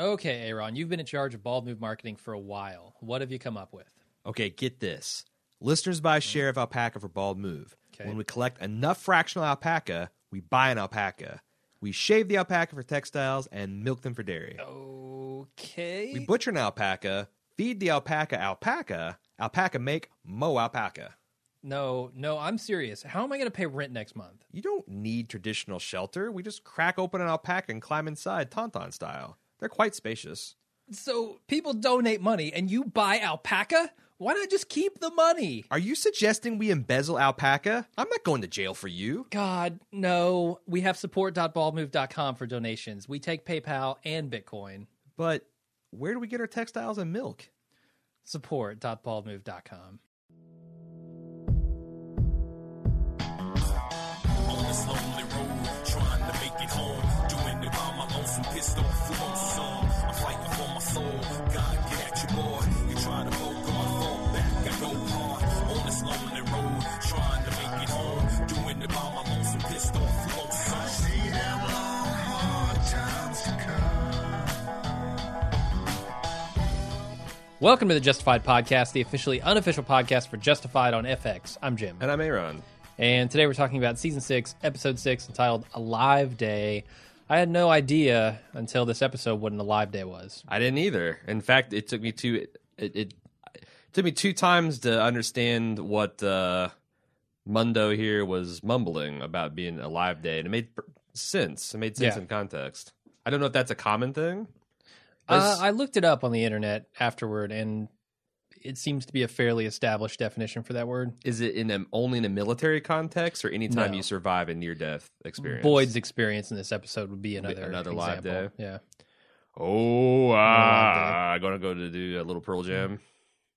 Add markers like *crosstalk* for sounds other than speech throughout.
Okay, Aaron, you've been in charge of Bald Move marketing for a while. What have you come up with? Okay, get this. Listeners buy a share of alpaca for Bald Move. Okay. When we collect enough fractional alpaca, we buy an alpaca. We shave the alpaca for textiles and milk them for dairy. Okay. We butcher an alpaca, feed the alpaca alpaca, alpaca make mo alpaca. no, no, I'm serious. How am I going to pay rent next month? You don't need traditional shelter. We just crack open an alpaca and climb inside, tauntaun style. They're quite spacious. So people donate money and you buy alpaca? Why not just keep the money? Are you suggesting we embezzle alpaca? I'm not going to jail for you. God, no. We have support.baldmove.com for donations. We take PayPal and Bitcoin. But where do we get our textiles and milk? Support.baldmove.com. Welcome to the Justified Podcast, the officially unofficial podcast for Justified on FX. I'm Jim. And I'm Aaron. And today we're talking about season six, episode six, entitled Alive Day. I had no idea until this episode what an alive day was. I didn't either. In fact, it took me two. It, it, it took me two times to understand what uh, Mundo here was mumbling about being a live day, and it made sense. It made sense Yeah. in context. I don't know if that's a common thing. Uh, I looked it up on the internet afterward, and it seems to be a fairly established definition for that word. Is it in a, only in a military context, or anytime No. you survive a near death experience? Boyd's experience in this episode would be another another live example. Yeah. Oh, ah, gonna go to do a little Pearl Jam.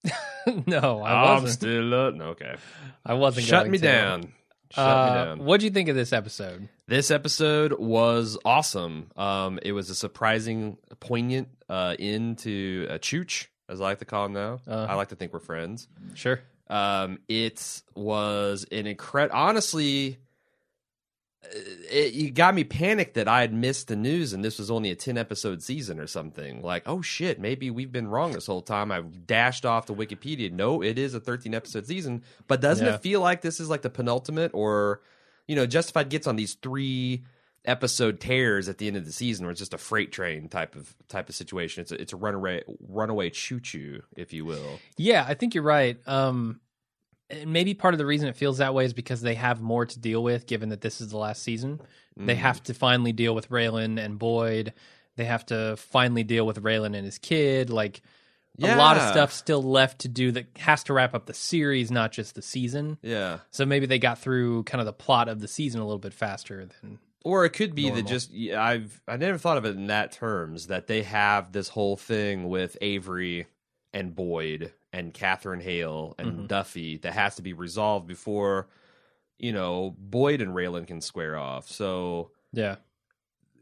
*laughs* no, I I'm wasn't. still up. No, okay. I wasn't. Shut me down. Uh, down. what do you think of this episode? This episode was awesome. Um, it was a surprising, poignant uh, into a chooch, as I like to call him now. Uh-huh. I like to think we're friends. Sure. Um, it was an incredible. Honestly, uh, it, got me panicked that I had missed the news and this was only a ten episode season or something. Like, oh shit, maybe we've been wrong this whole time. I dashed off to Wikipedia. No, it is a thirteen episode season. But doesn't Yeah. it feel like this is like the penultimate, or you know, Justified gets on these three episode tears at the end of the season where it's just a freight train type of type of situation. It's a, it's a runaway runaway choo choo, if you will. Yeah, I think you're right. Um, and maybe part of the reason it feels that way is because they have more to deal with, given that this is the last season. They Mm. have to finally deal with Raylan and Boyd. They have to finally deal with Raylan and his kid. Like a lot of stuff still left to do that has to wrap up the series, not just the season. Yeah. So maybe they got through kind of the plot of the season a little bit faster than. Or it could be that just I've I never thought of it in that terms that they have this whole thing with Avery and Boyd and Catherine Hale and Mhm. Duffy that has to be resolved before you know Boyd and Raylan can square off. So Yeah.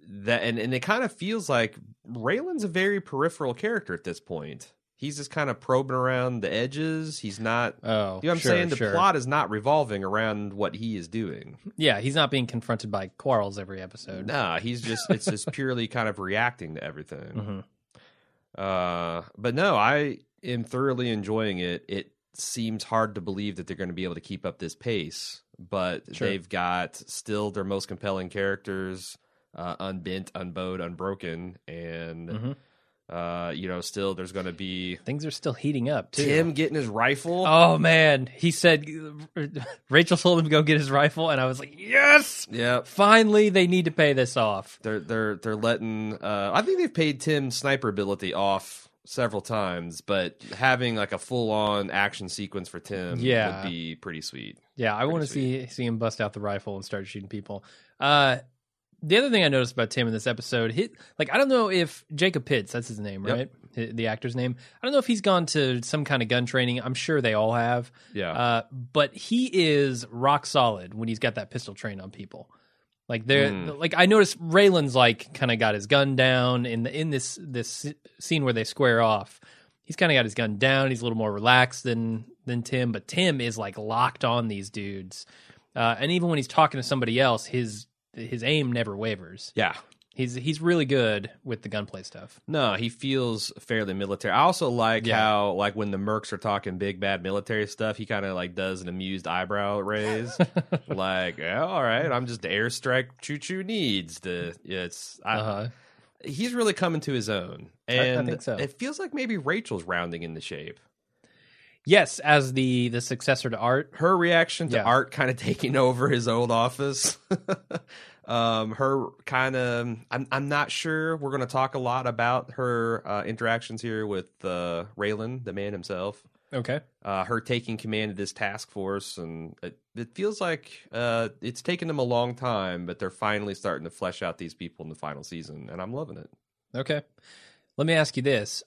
that and and it kind of feels like Raylan's a very peripheral character at this point. He's just kind of probing around the edges. He's not. Oh, You know what I'm sure, saying? The sure. plot is not revolving around what he is doing. Yeah, he's not being confronted by quarrels every episode. Nah, he's just it's just *laughs* purely kind of reacting to everything. Mhm. Uh, but no, I am thoroughly enjoying it. It seems hard to believe that they're going to be able to keep up this pace, but Sure. they've got still their most compelling characters, uh, unbent, unbowed, unbroken, and Mhm. uh, you know, still there's going to be Things are still heating up too. Tim getting his rifle. Oh man, he said *laughs* Rachel told him to go get his rifle, and I was like, yes. yeah. Finally, they need to pay this off. They're they're they're letting. Uh, I think they've paid Tim's sniper ability off several times, but having like a full on action sequence for Tim Yeah. would be pretty sweet. Yeah, I want to see see him bust out the rifle and start shooting people. Uh, the other thing I noticed about Tim in this episode, hit like I don't know if Jacob Pitts, that's his name, right? Hi- The actor's name. I don't know if he's gone to some kind of gun training. I'm sure they all have. Yeah. Uh, but he is rock solid when he's got that pistol trained on people. Like they're Mm. like I noticed Raylan's like kind of got his gun down in the in this this scene where they square off. He's kind of got his gun down. He's a little more relaxed than than Tim, but Tim is like locked on these dudes. Uh, and even when he's talking to somebody else, his his aim never wavers. yeah. He's he's really good with the gunplay stuff. No, he feels fairly military. I also like Yeah. how, like, when the mercs are talking big bad military stuff, he kind of like does an amused eyebrow raise, *laughs* like, yeah, "All right, I'm just the airstrike choo choo needs to." Yeah, it's I, Uh-huh. he's really coming to his own, I and think so. it feels like maybe Rachel's rounding into shape. Yes, as the the successor to Art. her reaction to Yeah. Art kind of *laughs* taking over his old office. *laughs* um, her kind of, I'm, I'm not sure. We're going to talk a lot about her uh, interactions here with uh, Raylan, the man himself. Okay. Uh, her taking command of this task force, and it, it feels like uh, it's taken them a long time, but they're finally starting to flesh out these people in the final season, and I'm loving it. Okay. Let me ask you this.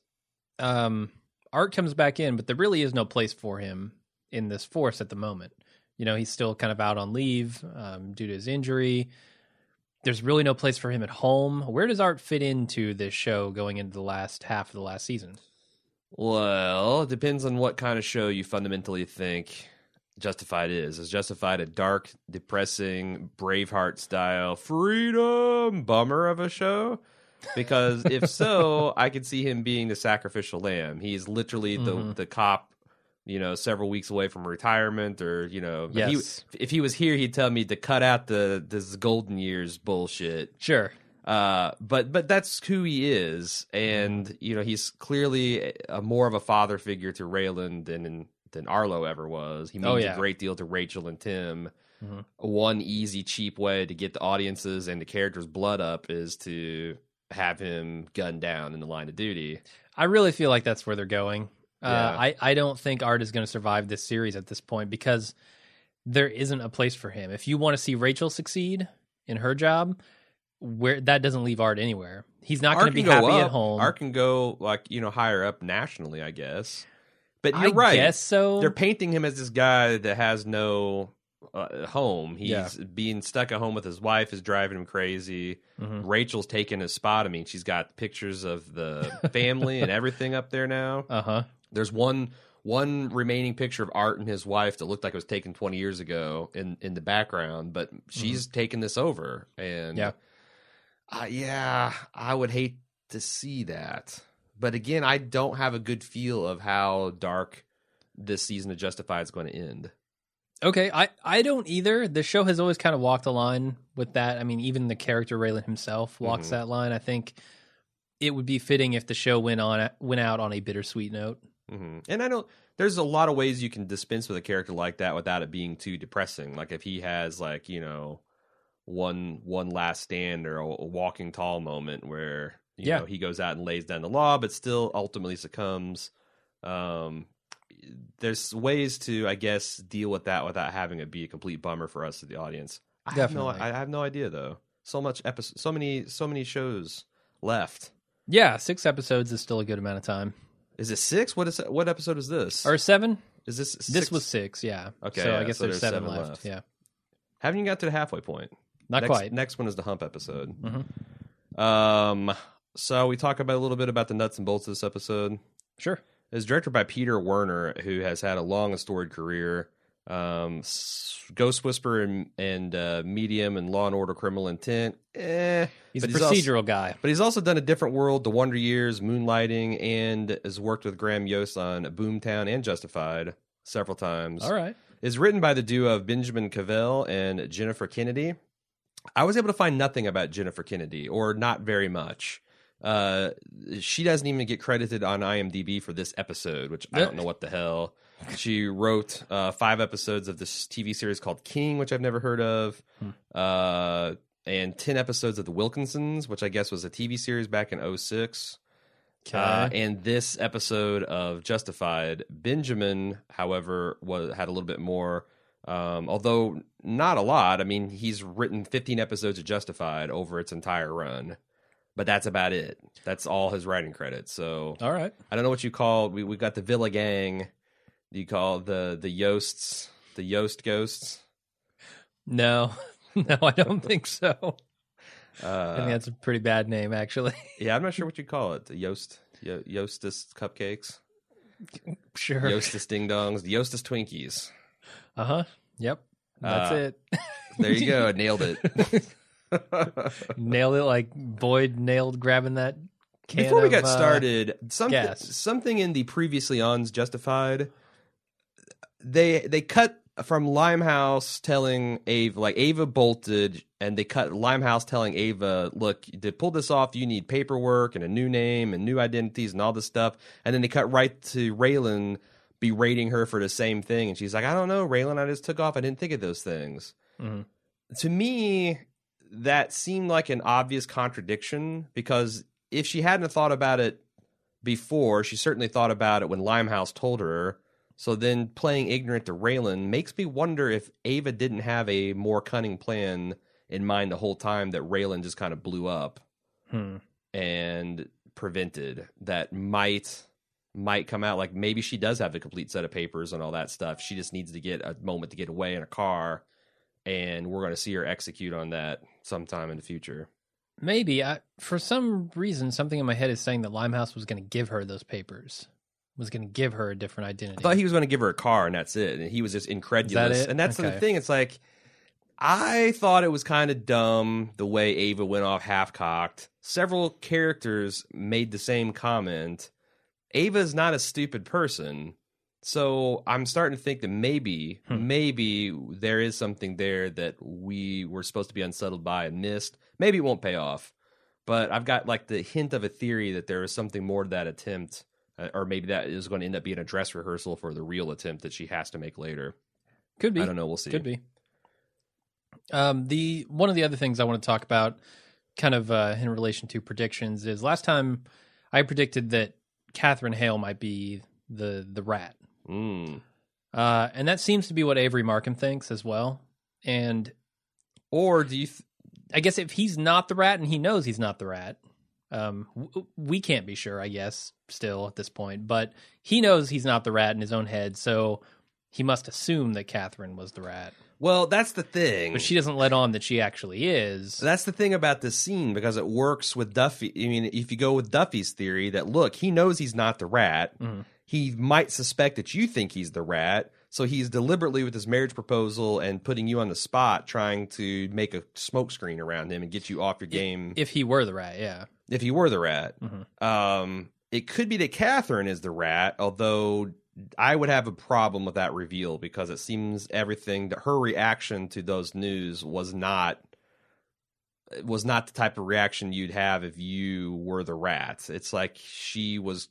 Um Art comes back in, but there really is no place for him in this force at the moment. You know, he's still kind of out on leave um, due to his injury. There's really no place for him at home. Where does Art fit into this show going into the last half of the last season? Well, it depends on what kind of show you fundamentally think Justified is. Is Justified a dark, depressing, Braveheart style freedom bummer of a show? Because if so, *laughs* I could see him being the sacrificial lamb. He's literally the Mhm. the cop, you know, several weeks away from retirement, or you know, but he- if he was here, he'd tell me to cut out the this golden years bullshit. Sure. Uh, but but that's who he is, and you know he's clearly a, more of a father figure to Raylan than than Arlo ever was. He means Oh, yeah. a great deal to Rachel and Tim. Mhm. One easy, cheap way to get the audiences and the characters' blood up is to have him gunned down in the line of duty. I really feel like that's where they're going. Yeah. Uh, I, I don't think Art is going to survive this series at this point because there isn't a place for him. If you want to see Rachel succeed in her job, where that doesn't leave Art anywhere. He's not going to be happy up. at home. Art can go like you know higher up nationally, I guess. But you're I right. guess so. they're painting him as this guy that has no uh, home. He's Yeah. being stuck at home with his wife is driving him crazy. Mhm. Rachel's taking his spot. I mean, she's got pictures of the family and *laughs* everything up there now. Uh huh. There's one one remaining picture of Art and his wife that looked like it was taken 20 years ago in in the background, but she's taken this over and Yeah. uh, yeah, I would hate to see that. But again, I don't have a good feel of how dark this season of Justified is going to end. Okay, I, I don't either. The show has always kind of walked a line with that. I mean, even the character Raylan himself walks Mhm. that line. I think it would be fitting if the show went on went out on a bittersweet note. Hmm And I don't. There's a lot of ways you can dispense with a character like that without it being too depressing. Like if he has like you know one one last stand or a, a walking tall moment where you Yeah. know he goes out and lays down the law, but still ultimately succumbs. Um, there's ways to I guess deal with that without having it be a complete bummer for us, as the audience. I have no. Definitely. I have no idea though. So much episode. So many. So many shows left. Yeah, six episodes is still a good amount of time. Is it six? What is what episode is this? Or seven? is this This was six, yeah. Okay, so I guess so there's, there's seven, seven left. left. Yeah, Haven't you got to the halfway point. not next, quite. Next one is the hump episode. Mhm. Um, so we talk about a little bit about the nuts and bolts of this episode. Sure. It's directed by Peter Werner, who has had a long and storied career. Um, Ghost Whisperer and, and uh, Medium and Law and Order: Criminal Intent. Eh, He's a also- procedural guy. but he's also done a different world, The Wonder Years, Moonlighting, and has worked with Graham Yost on Boomtown and Justified several times. All right. is written by the duo of Benjamin Cavell and Jennifer Kennedy. I was able to find nothing about Jennifer Kennedy, or not very much. Uh, she doesn't even get credited on IMDb for this episode, which I don't know what the hell. She wrote uh, five episodes of this TV series called King, which I've never heard of, uh, and 10 episodes of The Wilkinsons, which I guess was a TV series back in 06. Okay. Uh, and this episode of Justified, Benjamin, however, was had a little bit more, um, although not a lot. I mean, he's written 15 episodes of Justified over its entire run, but that's about it. That's all his writing credits. So All right. I don't know what you call. We we got the Villa Gang. You call the the Yosts the Yost Ghosts? No, *laughs* no, I don't think so. I Uh, think that's a pretty bad name, actually. *laughs* yeah, I'm not sure what you call it. The Yost Yo, Yoastus cupcakes, sure. Yoastus ding dongs, the Yoastus Twinkies. Uh huh. Yep. That's Uh, it. *laughs* There you go. Nailed it. nailed it like Boyd nailed grabbing that. Can Before we of, got uh, started, something gas. something in the previously on's Justified, they they cut from Limehouse telling Ava like Ava bolted, and they cut Limehouse telling Ava, "Look, to pull this off, you need paperwork and a new name and new identities and all this stuff." And then they cut right to Raylan berating her for the same thing, and she's like, "I don't know, Raylan, I just took off. I didn't think of those things." Mhm. To me, that seemed like an obvious contradiction because if she hadn't thought about it before, she certainly thought about it when Limehouse told her. So then playing ignorant to Raylan makes me wonder if Ava didn't have a more cunning plan in mind the whole time that Raylan just kind of blew up hmm. and prevented that might might come out like maybe she does have a complete set of papers and all that stuff. She just needs to get a moment to get away in a car and we're going to see her execute on that sometime in the future. Maybe I, for some reason, something in my head is saying that Limehouse was going to give her those papers, was going to give her a different identity. I thought he was going to give her a car and that's it. And he was just incredulous. it? And that's the thing. It's like, I thought it was kind of dumb the way Ava went off half cocked. Several characters made the same comment. Ava's not a stupid person. So I'm starting to think that maybe, Hmm. maybe there is something there that we were supposed to be unsettled by and missed. Maybe it won't pay off. But I've got like the hint of a theory that there is something more to that attempt uh, or maybe that is going to end up being a dress rehearsal for the real attempt that she has to make later. Could be. I don't know. We'll see. Could be. Um, the one of the other things I want to talk about, kind of uh, in relation to predictions, is last time I predicted that Catherine Hale might be the the rat, Mm. uh, and that seems to be what Avery Markham thinks as well. And Or do you? Th- I guess if he's not the rat and he knows he's not the rat, um, w- we can't be sure. I guess still at this point, but he knows he's not the rat in his own head, so he must assume that Catherine was the rat. well, that's the thing. But she doesn't let on that she actually is. That's the thing about this scene because it works with Duffy. I mean, if you go with Duffy's theory that look, he knows he's not the rat. Mhm. He might suspect that you think he's the rat. So he's deliberately with his marriage proposal and putting you on the spot, trying to make a smokescreen around him and get you off your game. if he were the rat, yeah. If he were the rat. Mhm. Um, it could be that Catherine is the rat, although I would have a problem with that reveal because it seems everything that her reaction to those news was not was not the type of reaction you'd have if you were the rat. It's like she was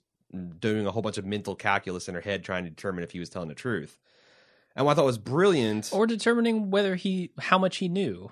doing a whole bunch of mental calculus in her head trying to determine if he was telling the truth. And what I thought was brilliant Or determining whether he how much he knew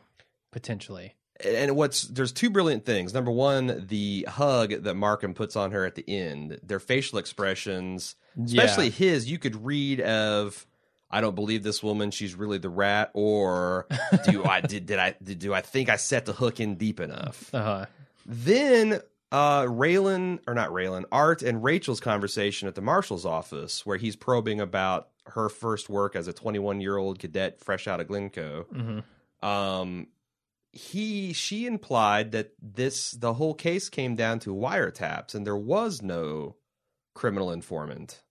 potentially. And what's there's two brilliant things. Number one, the hug that Markham puts on her at the end, their facial expressions, especially his, you could read of I don't believe this woman, she's really the rat, or do I *laughs* did did I did, do I think I set the hook in deep enough? Uh-huh. Then uh Raylan or not Raylan, Art and Rachel's conversation at the marshal's office where he's probing about her first work as a 21 year old cadet fresh out of Glynco hmm um he she implied that this the whole case came down to wiretaps and there was no criminal informant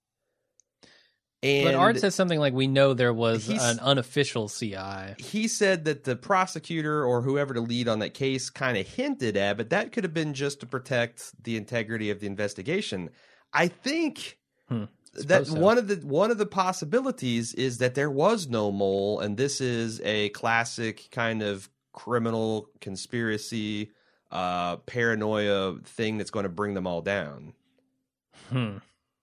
and But Art says something like we know there was an unofficial CI. he said that the prosecutor or whoever to lead on that case kind of hinted at but that could have been just to protect the integrity of the investigation i think Hmm. that so. one of the one of the possibilities is that there was no mole and this is a classic kind of criminal conspiracy uh paranoia thing that's going to bring them all down Hmm.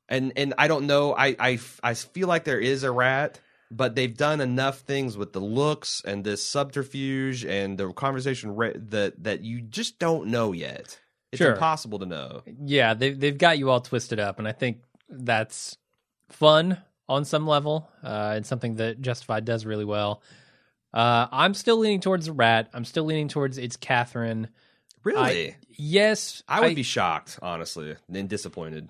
and and I don't know. I I I feel like there is a rat, but they've done enough things with the looks and this subterfuge and the conversation re- that that you just don't know yet. It's Sure. impossible to know. Yeah, they they've got you all twisted up, and I think that's fun on some level, uh, and something that Justified does really well. Uh, I'm still leaning towards the rat. I'm still leaning towards it's Catherine. Really, I, Yes, I would be shocked, honestly, and disappointed.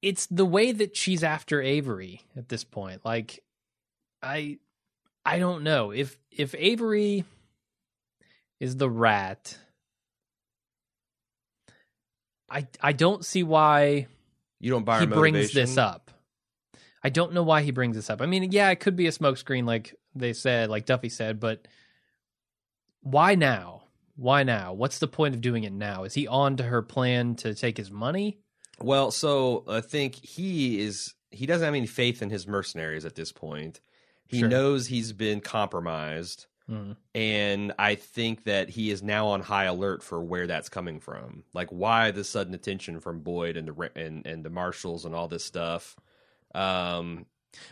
it's the way that she's after Avery at this point. Like I I don't know. If if Avery is the rat, I I don't see why You don't buy he her brings this up. I don't know why he brings this up. I mean, yeah, it could be a smokescreen like they said, like Duffy said, but why now? Why now? What's the point of doing it now? Is he on to her plan to take his money? Well, so I think he is he doesn't have any faith in his mercenaries at this point. He Sure. knows he's been compromised, Mm. and I think that he is now on high alert for where that's coming from. Like why the sudden attention from Boyd and the and and the marshals and all this stuff. Um,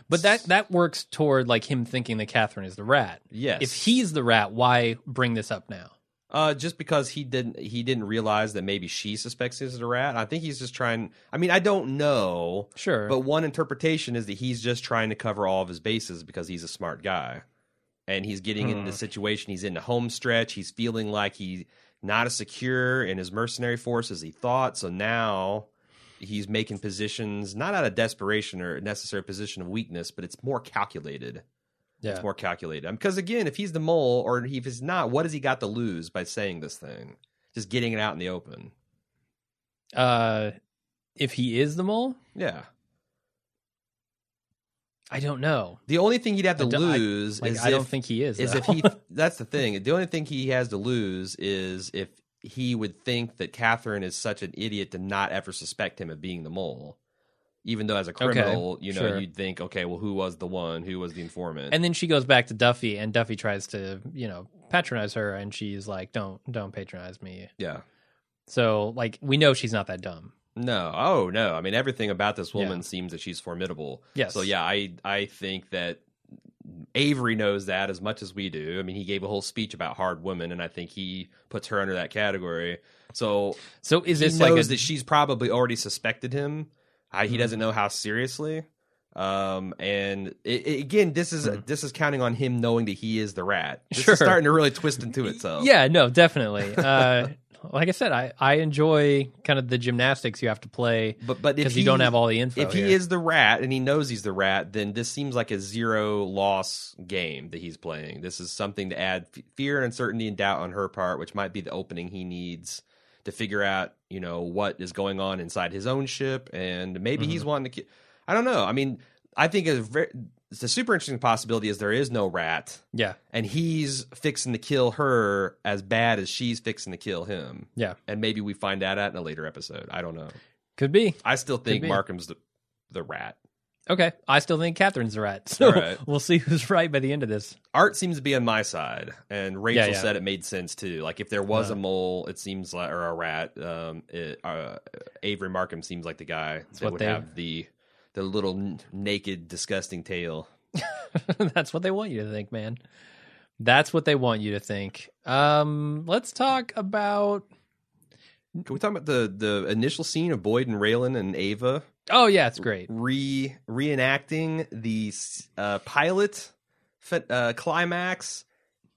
But that that works toward like him thinking that Catherine is the rat. yes, If he's the rat, why bring this up now? Uh, just because he didn't he didn't realize that maybe she suspects he's the rat. I think he's just trying. I mean, I don't know, Sure. but one interpretation is that he's just trying to cover all of his bases because he's a smart guy, and he's getting into Hmm. the situation. He's in the home stretch. He's feeling like he's not as secure in his mercenary force as he thought. So now he's making positions not out of desperation or a necessary position of weakness, but it's more calculated. yeah. It's more calculated. Because again, if he's the mole or if he's not, what has he got to lose by saying this thing? Just getting it out in the open. Uh, if he is the mole, Yeah. I don't know. The only thing he'd have to I don't- I- lose Like, is I if, don't think he is. is though. if he. *laughs* That's the thing. The only thing he has to lose is if he would think that Catherine is such an idiot to not ever suspect him of being the mole. Even though as a criminal, you know, sure. you'd think, okay, well, who was the one? Who was the informant? and then she goes back to Duffy, and Duffy tries to, you know, patronize her, and she's like, "Don't, don't patronize me." yeah. So, like, we know she's not that dumb. No, oh no. I mean, everything about this woman Yeah. seems that she's formidable. Yes. So yeah, I I think that Avery knows that as much as we do. I mean, he gave a whole speech about hard women, and I think he puts her under that category. So So, is this like a, that she's probably already suspected him. I, he Mhm. doesn't know how seriously. Um, and it, it- again, this is Mhm. this is counting on him knowing that he is the rat. This Sure. is starting to really twist into itself. Yeah, no, definitely. Uh, *laughs* like I said, I I enjoy kind of the gymnastics you have to play but but if because you don't have all the info. if he here. is the rat and he knows he's the rat, then this seems like a zero loss game that he's playing. This is something to add f- fear and uncertainty and doubt on her part, which might be the opening he needs to figure out, you know, what is going on inside his own ship, and maybe Mm-hmm. he's wanting to. ki- I don't know. I mean, I think it's, very, it's a super interesting possibility is there is no rat, yeah, and he's fixing to kill her as bad as she's fixing to kill him, yeah, and maybe we find that out in a later episode. I don't know. could be. I still think. Markham's the the rat. Okay, I still think Catherine's the rat. *laughs* So right. we'll see who's right by the end of this. art seems to be on my side, and Rachel yeah. said it made sense too. Like if there was Uh. a mole, it seems like or a rat. Um, it, uh, Avery Markham seems like the guy that would they- have the the little n- naked, disgusting tail. *laughs* That's what they want you to think, man. That's what they want you to think. Um, let's talk about. Can we talk about the the initial scene of Boyd and Raylan and Ava Oh yeah, it's great. re reenacting the uh, pilot uh, climax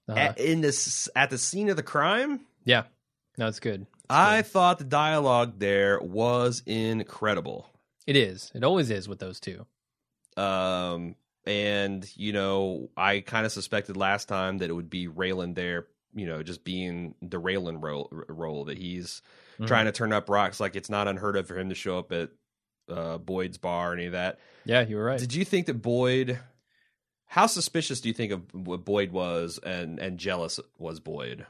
Uh-huh. at, in this at the scene of the crime? yeah, no, it's good. It's I good. thought the dialogue there was incredible. It is. It always is with those two. Um, and you know, I kind of suspected last time that it would be Raylan there, you know, just being the Raylan role, role that he's Mhm. trying to turn up rocks. Like it's not unheard of for him to show up at uh, Boyd's bar or any of that. Yeah, you were right. Did you think that Boyd? How suspicious do you think of what Boyd was, and and jealous was Boyd?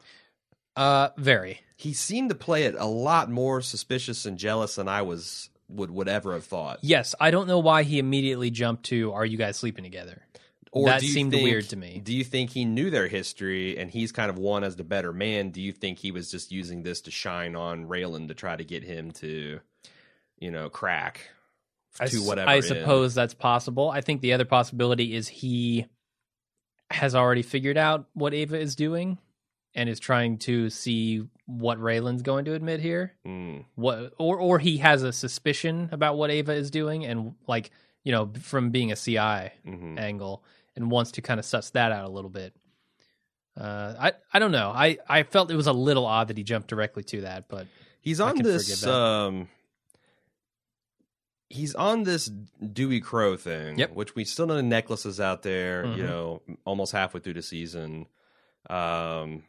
Uh, very. He seemed to play it a lot more suspicious and jealous than I was would would ever have thought. Yes, I don't know why he immediately jumped to "Are you guys sleeping together?" Or That seemed think- weird to me. Do you think he knew their history and he's kind of won as the better man? Do you think he was just using this to shine on Raylan to try to get him to, you know, crack I to whatever? I suppose that's possible. I think the other possibility is he has already figured out what Ava is doing and is trying to see what Raylan's going to admit here. Mm, What or or he has a suspicion about what Ava is doing and like, you know, from being a CI mhm. angle and wants to kind of suss that out a little bit. Uh, I I don't know. I, I felt it was a little odd that he jumped directly to that, but He's on this. Um, he's on this Dewey Crow thing, Yep. which we still know the necklaces out there. You Mhm. know, almost halfway through the season. Um,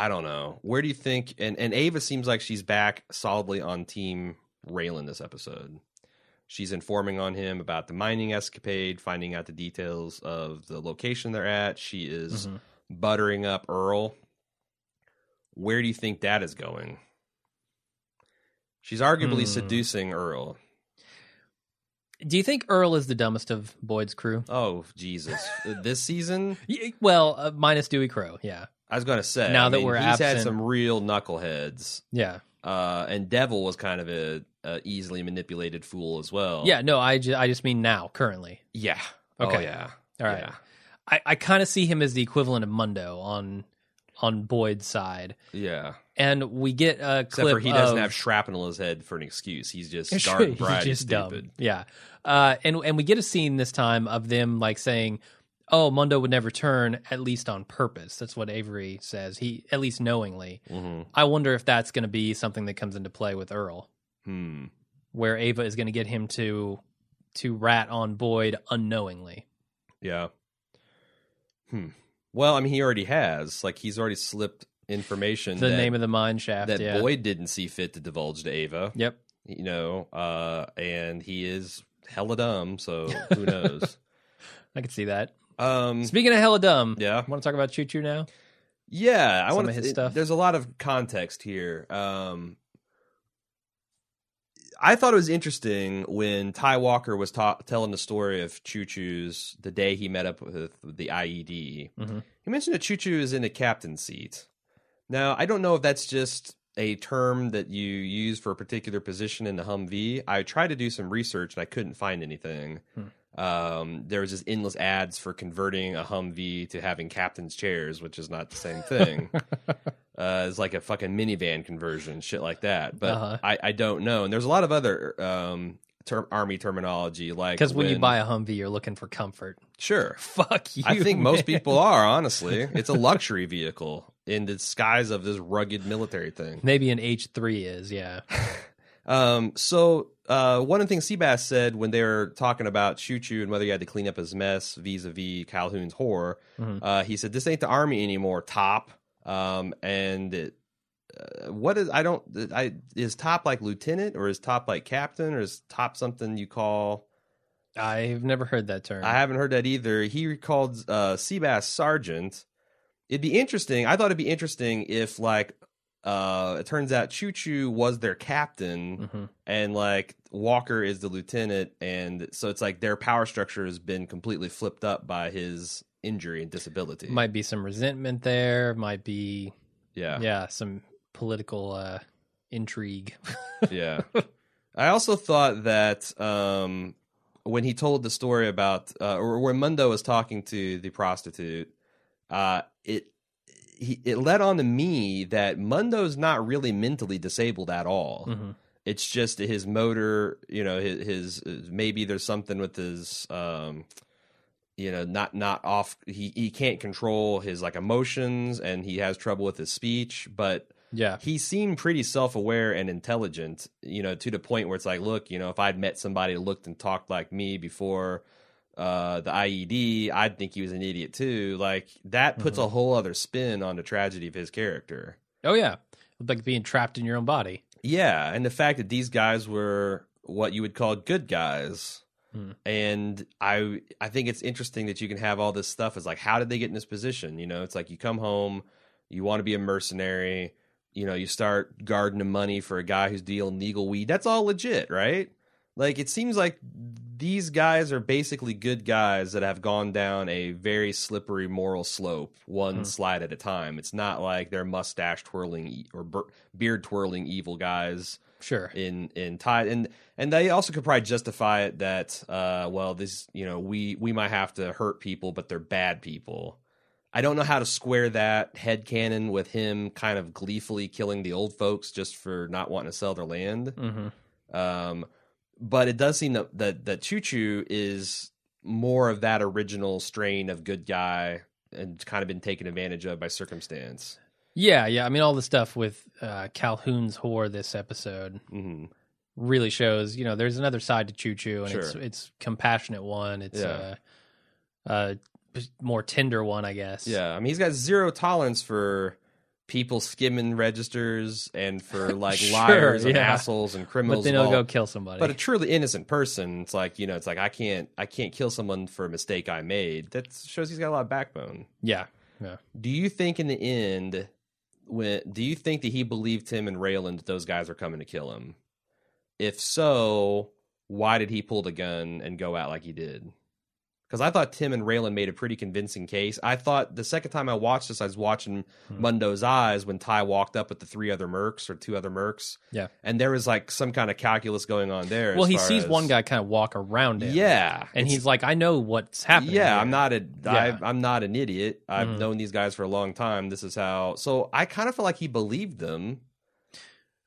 I don't know. Where do you think? And and Ava seems like she's back solidly on Team Raylan this episode. She's informing on him about the mining escapade, finding out the details of the location they're at. She is Mhm. buttering up Earl where do you think that is going? She's arguably Hmm. seducing Earl. Do you think Earl is the dumbest of Boyd's crew? Oh Jesus! *laughs* this season, Well, uh, minus Dewey Crow. Yeah, I was to say. Now I that mean, we're he's had some real knuckleheads, yeah, uh, and Devil was kind of a, a easily manipulated fool as well. yeah. No, I, ju- I just mean now, currently. yeah. Oh, Okay. yeah. All right. Yeah. I, I kind of see him as the equivalent of Mundo on on Boyd's side, Yeah. and we get a Except clip for he doesn't of- have shrapnel in his head for an excuse. He's just Sure, garden he's *laughs* just stupid. dumb. Yeah. Uh, and and we get a scene this time of them like saying, "Oh, Mundo would never turn, at least on purpose." That's what Avery says. He at least knowingly. hmm I wonder if that's going to be something that comes into play with Earl, Hmm. where Ava is going to get him to to rat on Boyd unknowingly. Yeah. Hmm. Well, I mean, he already has. Like, he's already slipped information The that, name of the mine shaft. that yeah. Boyd didn't see fit to divulge to Ava. Yep. You know, uh, and he is hella dumb. So who knows? *laughs* I can see that. Um, Speaking of hella dumb, yeah, want to talk about Choo Choo now? yeah. I want of his to. stuff. There's a lot of context here. Um, I thought it was interesting when Ty Walker was ta- telling the story of Choo Choo's the day he met up with the IED. Mhm. He mentioned that Choo Choo is in the captain's seat. Now, I don't know if that's just a term that you use for a particular position in the Humvee. I tried to do some research and I couldn't find anything. Um, there was just endless ads for converting a Humvee to having captain's chairs, which is not the same thing. *laughs* uh, it's like a fucking minivan conversion, shit like that. But Uh-huh. I, I don't know. And there's a lot of other um, ter- army terminology, like Because when, you buy a Humvee, you're looking for comfort. sure. *laughs* Fuck you. I think man. most people are, honestly. *laughs* It's a luxury vehicle in the disguise of this rugged military thing. Maybe an H three is yeah. Um, so uh, one of the things Seabass said when they were talking about Choo Choo and whether he had to clean up his mess vis-a-vis Calhoun's horror, Mhm. uh, he said, "This ain't the army anymore, Top." Um, and it, uh, what is I don't I is Top like lieutenant or is Top like captain or is Top something you call? I've never heard that term. I haven't heard that either. He called uh, Seabass sergeant. It'd be interesting. I thought it'd be interesting if like uh it turns out Choo Choo was their captain Mhm. and like Walker is the lieutenant and so it's like their power structure has been completely flipped up by his injury and disability. Might be some resentment there. Might be yeah. yeah, some political uh, intrigue. *laughs* yeah. I also thought that um, when he told the story about, uh, or when Mundo was talking to the prostitute, uh, it he, it led on to me that Mundo's not really mentally disabled at all. Mhm. It's just his motor, you know, his, his maybe there's something with his, um, you know, not not off. He he can't control his like emotions, and he has trouble with his speech, but Yeah, he seemed pretty self-aware and intelligent you know to the point where it's like look you know if i'd met somebody that looked and talked like me before uh the ied i'd think he was an idiot too. Like that puts a whole other spin on the tragedy of his character. Oh yeah, like being trapped in your own body. yeah and the fact that these guys were what you would call good guys. Hmm. and i i think it's interesting that you can have all this stuff it's like how did they get in this position? You know it's like you come home you want to be a mercenary you know you start guarding the money for a guy who's dealing legal weed. That's all legit right like it seems like these guys are basically good guys that have gone down a very slippery moral slope one Hmm. slide at a time it's not like they're mustache twirling or beard twirling evil guys Sure. in in tide and and they also could probably justify it that uh well this you know we we might have to hurt people but they're bad people i don't know how to square that head canon with him kind of gleefully killing the old folks just for not wanting to sell their land hmm um but it does seem that that, that choo choo is more of that original strain of good guy and kind of been taken advantage of by circumstance Yeah, yeah. I mean, all the stuff with uh, Calhoun's whore this episode hmm really shows. You know, there's another side to Choo Choo, and it's it's compassionate one. It's Yeah. a, a more tender one, I guess. Yeah, I mean, he's got zero tolerance for people skimming registers and for *laughs* like Sure, liars and yeah. assholes and criminals. but then of he'll go kill somebody. but a truly innocent person, it's like you know, it's like I can't, I can't kill someone for a mistake I made. That shows he's got a lot of backbone. yeah, yeah. Do you think in the end, when do you think that he believed him and Raylan that those guys are coming to kill him? If so, why did he pull the gun and go out like he did? Because I thought Tim and Raylan made a pretty convincing case. I thought the second time I watched this, I was watching Hmm. Mundo's eyes when Ty walked up with the three other mercs or two other mercs, Yeah. and there was like some kind of calculus going on there. Well, he sees as- one guy kind of walk around him. yeah, And he's like, I know what's happening. yeah, here. I'm not a Yeah. I, I'm not an idiot. I've Mhm. known these guys for a long time. This is how. So I kind of feel like he believed them,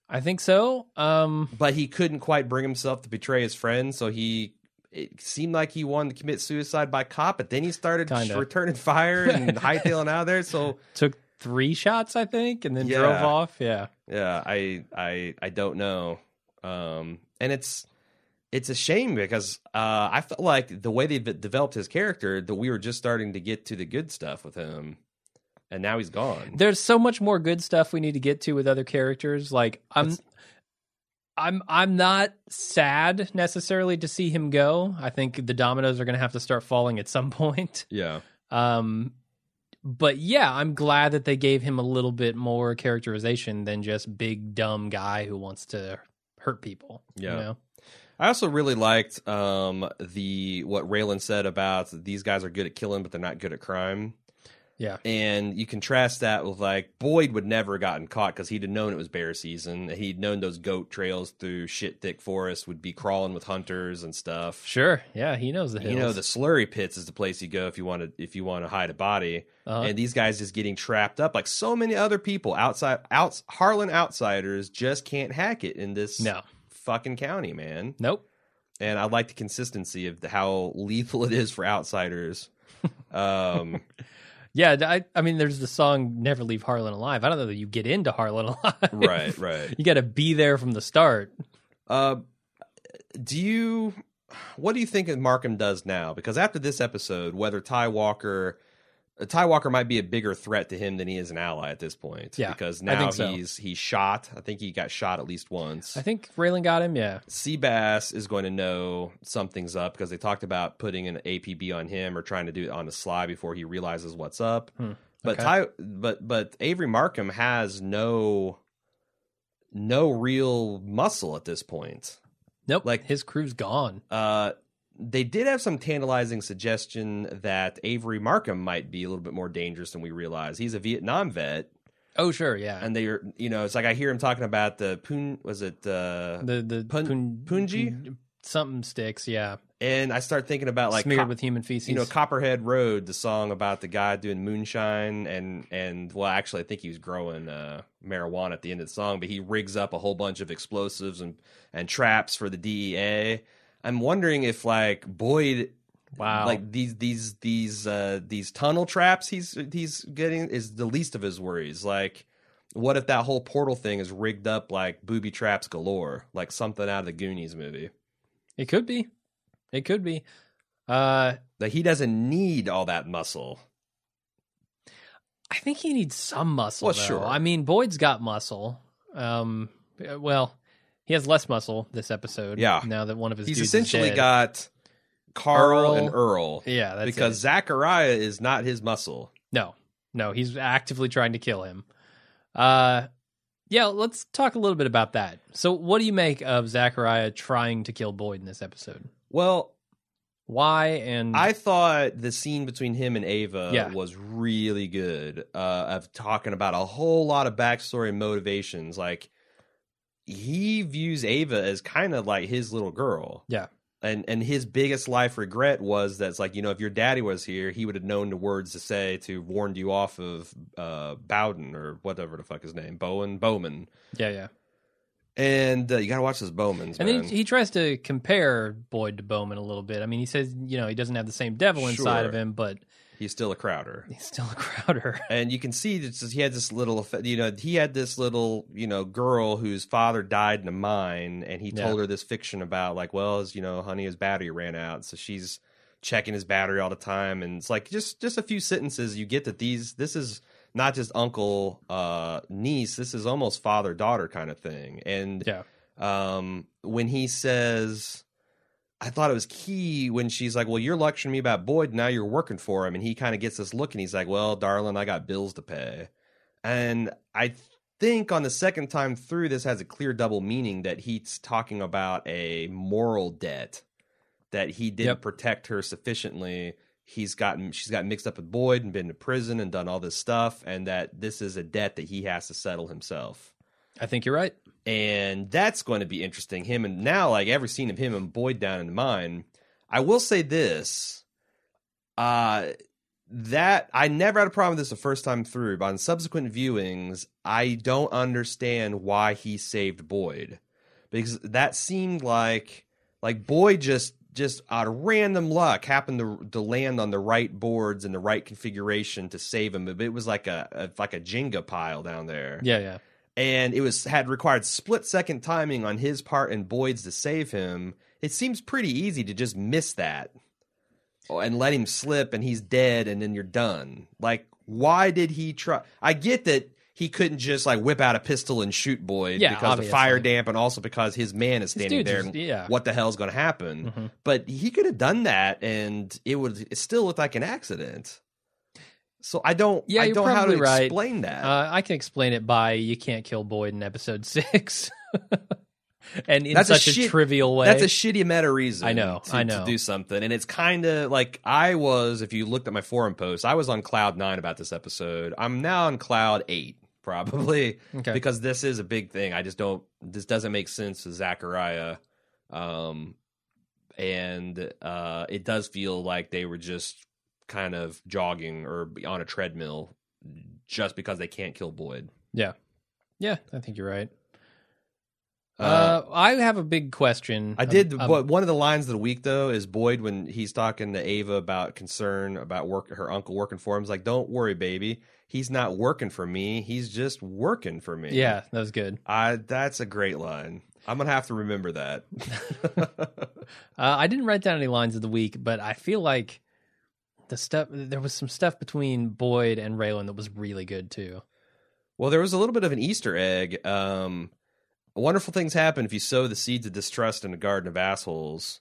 I think so. Um, but he couldn't quite bring himself to betray his friend. So he. It seemed like he wanted to commit suicide by cop, but then he started Kinda. returning fire and *laughs* hightailing out of there. So took three shots, I think, and then Yeah. drove off. Yeah. yeah, I I I don't know. Um, and it's it's a shame because uh, I felt like the way they developed his character that we were just starting to get to the good stuff with him, and now he's gone. There's so much more good stuff we need to get to with other characters. Like I'm That's- I'm I'm not sad necessarily to see him go. I think the dominoes are going to have to start falling at some *laughs* point. Yeah. Um but yeah, I'm glad that they gave him a little bit more characterization than just big dumb guy who wants to hurt people. Yeah. You know? I also really liked um, the what Raylan said about these guys are good at killing, but they're not good at crime. Yeah. And you contrast that with like Boyd would never have gotten caught because he'd have known it was bear season. He'd known those goat trails through shit thick forest would be crawling with hunters and stuff. Sure. Yeah, he knows the hills. You know, the slurry pits is the place you go if you want to if you want to hide a body. Uh-huh. And these guys just getting trapped up like so many other people outside outs Harlan outsiders just can't hack it in this No. fucking county, man. Nope. And I like the consistency of the, how lethal it is for outsiders. *laughs* Um, Yeah, I I mean there's the song Never Leave Harlan Alive. I don't know that you get into Harlan *laughs* Alive. right, right. You got to be there from the start. Uh, do you? What do you think Markham does now? Because after this episode, whether Ty Walker, Ty Walker might be a bigger threat to him than he is an ally at this point. Yeah, because now so. he's he's shot. I think he got shot at least once. I think Raylan got him, yeah. Seabass is going to know something's up because they talked about putting an APB on him or trying to do it on the sly before he realizes what's up. Hmm, But. Ty, but but Avery Markham has no no real muscle at this point. Nope. Like his crew's gone. Uh, they did have some tantalizing suggestion that Avery Markham might be a little bit more dangerous than we realize. He's a Vietnam vet, Oh sure, yeah. and they are, you know, it's like I hear him talking about the Poon, was it, uh, the the Pun- Pun- Punji? something sticks, yeah. and I start thinking about like Smeared cop- with human feces. you know Copperhead Road, the song about the guy doing moonshine and and well, actually, I think he was growing uh, marijuana at the end of the song, but he rigs up a whole bunch of explosives and and traps for the DEA. I'm wondering if like Boyd, wow. like these these these uh, these tunnel traps he's he's getting is the least of his worries. Like, what if that whole portal thing is rigged up like booby traps galore, like something out of the Goonies movie? it could be. It could be. Uh Like he doesn't need all that muscle. I think he needs some muscle. Well, though. sure. I mean, Boyd's got muscle. Um, well, he has less muscle this episode. Yeah. Now that one of his He's dudes is essentially got Carl Earl. and Earl yeah, that's because it. Zachariah is not his muscle. no, no, he's actively trying to kill him. Uh, yeah, let's talk a little bit about that. So, what do you make of Zachariah trying to kill Boyd in this episode? Well, Why and I thought the scene between him and Ava Yeah. was really good. Uh, of talking about a whole lot of backstory and motivations. Like he views Ava as kind of like his little girl. Yeah. And and his biggest life regret was that's like, you know, if your daddy was here, he would have known the words to say to warn you off of uh Bowden or whatever the fuck his name. Bowen Bowman. yeah, yeah. And uh, you gotta watch those Bowmans, And man. then he, he tries to compare Boyd to Bowman a little bit. I mean, he says you know he doesn't have the same devil inside Sure. of him, but He's still a Crowder. he's still a Crowder. *laughs* and you can see that he had this little you know he had this little you know girl whose father died in a mine and he Yeah. told her this fiction about like well as you know honey his battery ran out so she's checking his battery all the time and it's like just just a few sentences you get that these this is not just uncle uh niece this is almost father daughter kind of thing and Yeah. um, when he says, I thought it was key when she's like, Well, you're lecturing me about Boyd, now you're working for him. And he kind of gets this look and he's like, Well, darling, I got bills to pay. and I think on the second time through, this has a clear double meaning that he's talking about a moral debt that he didn't Yep. protect her sufficiently. He's gotten she's got mixed up with Boyd and been to prison and done all this stuff, and that this is a debt that he has to settle himself. I think you're right. And that's going to be interesting. Him and now, like every scene of him and Boyd down in the mine. I will say this. Uh that I never had a problem with this the first time through, but on subsequent viewings, I don't understand why he saved Boyd. Because that seemed like like Boyd just just out of random luck happened to to land on the right boards and the right configuration to save him. But it was like a, a like a Jenga pile down there Yeah, yeah. And it was had required split second timing on his part and Boyd's to save him. It seems pretty easy to just miss that Oh, and let him slip and he's dead and then you're done. Like why did he try I get that he couldn't just like whip out a pistol and shoot Boyd Yeah, because the fire damp and also because his man is standing there just- yeah. what the hell's going to happen. Mhm. But he could have done that and it would it still look like an accident. So I don't Yeah, I don't know how to right. explain that. Uh, I can explain it by you can't kill Boyd in episode six, *laughs* and in That's a such a, shit- trivial way. That's a shitty meta reason. I know, to, I know. to do something, and it's kind of like I was. If you looked at my forum post, I was on cloud nine about this episode. I'm now on cloud eight, probably okay. because this is a big thing. I just don't. This doesn't make sense to Zachariah, um, and uh, it does feel like they were just kind of jogging or on a treadmill just because they can't kill Boyd. yeah, yeah. I think you're right. Uh, I have a big question. I did, Um, but one of the lines of the week though is Boyd when he's talking to Ava about concern about work, her uncle working for him. He's like, "Don't worry, baby. He's not working for me. He's just working for me." yeah, that was good. I that's a great line. I'm gonna have to remember that. *laughs* Uh, I didn't write down any lines of the week, but I feel like the stuff there was some stuff between Boyd and Raylan that was really good too. well, there was a little bit of an Easter egg. Um, wonderful things happen if you sow the seeds of distrust in a garden of assholes.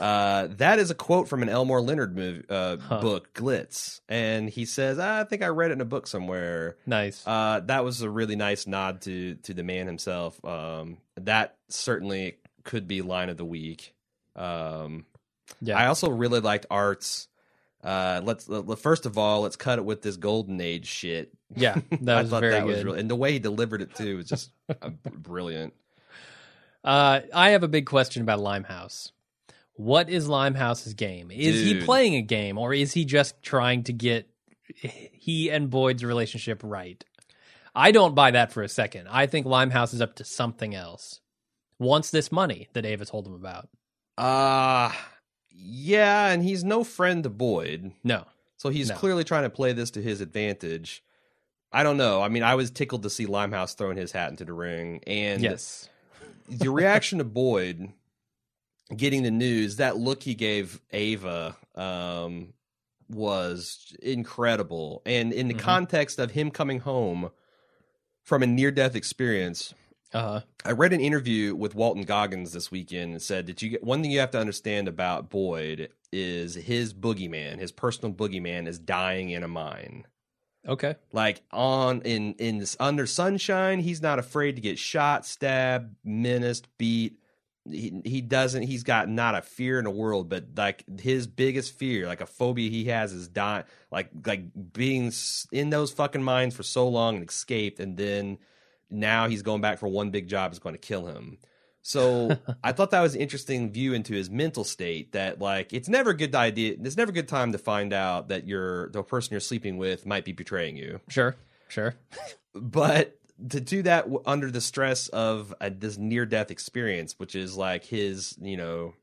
Uh, that is a quote from an Elmore Leonard movie, uh, Huh. book, Glitz, and he says, "I think I read it in a book somewhere." Nice. Uh, that was a really nice nod to to the man himself. Um, that certainly could be line of the week. Um, yeah. I also really liked Art's. Uh, let's let- first of all, let's cut it with this golden age shit. yeah, *laughs* that I was thought very that good. was really, and the way he delivered it too was just uh, brilliant. Uh, I have a big question about Limehouse. What is Limehouse's game? Is he playing a game, or is he just trying to get he and Boyd's relationship right? I don't buy that for a second. I think Limehouse is up to something else. Wants this money that Ava told him about. Uh yeah, and he's no friend to Boyd. No, So he's No. clearly trying to play this to his advantage. I don't know. I mean, I was tickled to see Limehouse throwing his hat into the ring, and yes, the reaction to Boyd getting the news, that look he gave Ava, um, was incredible. And in the Mhm. context of him coming home from a near-death experience, uh, I read an interview with Walton Goggins this weekend and said that you get one thing you have to understand about Boyd is his boogeyman, his personal boogeyman, is dying in a mine. okay, Like on in in this under sunshine, he's not afraid to get shot, stabbed, menaced, beat. He he doesn't. He's got not a fear in the world, but like his biggest fear, like a phobia he has, is dying. Like like being in those fucking mines for so long and escaped, and then now he's going back for one big job is going to kill him. So *laughs* I thought that was an interesting view into his mental state. That like it's never a good idea. It's never a good time to find out that your the person you're sleeping with might be betraying you. sure, sure. *laughs* But to do that w- under the stress of a, this near death experience, which is like his, you know,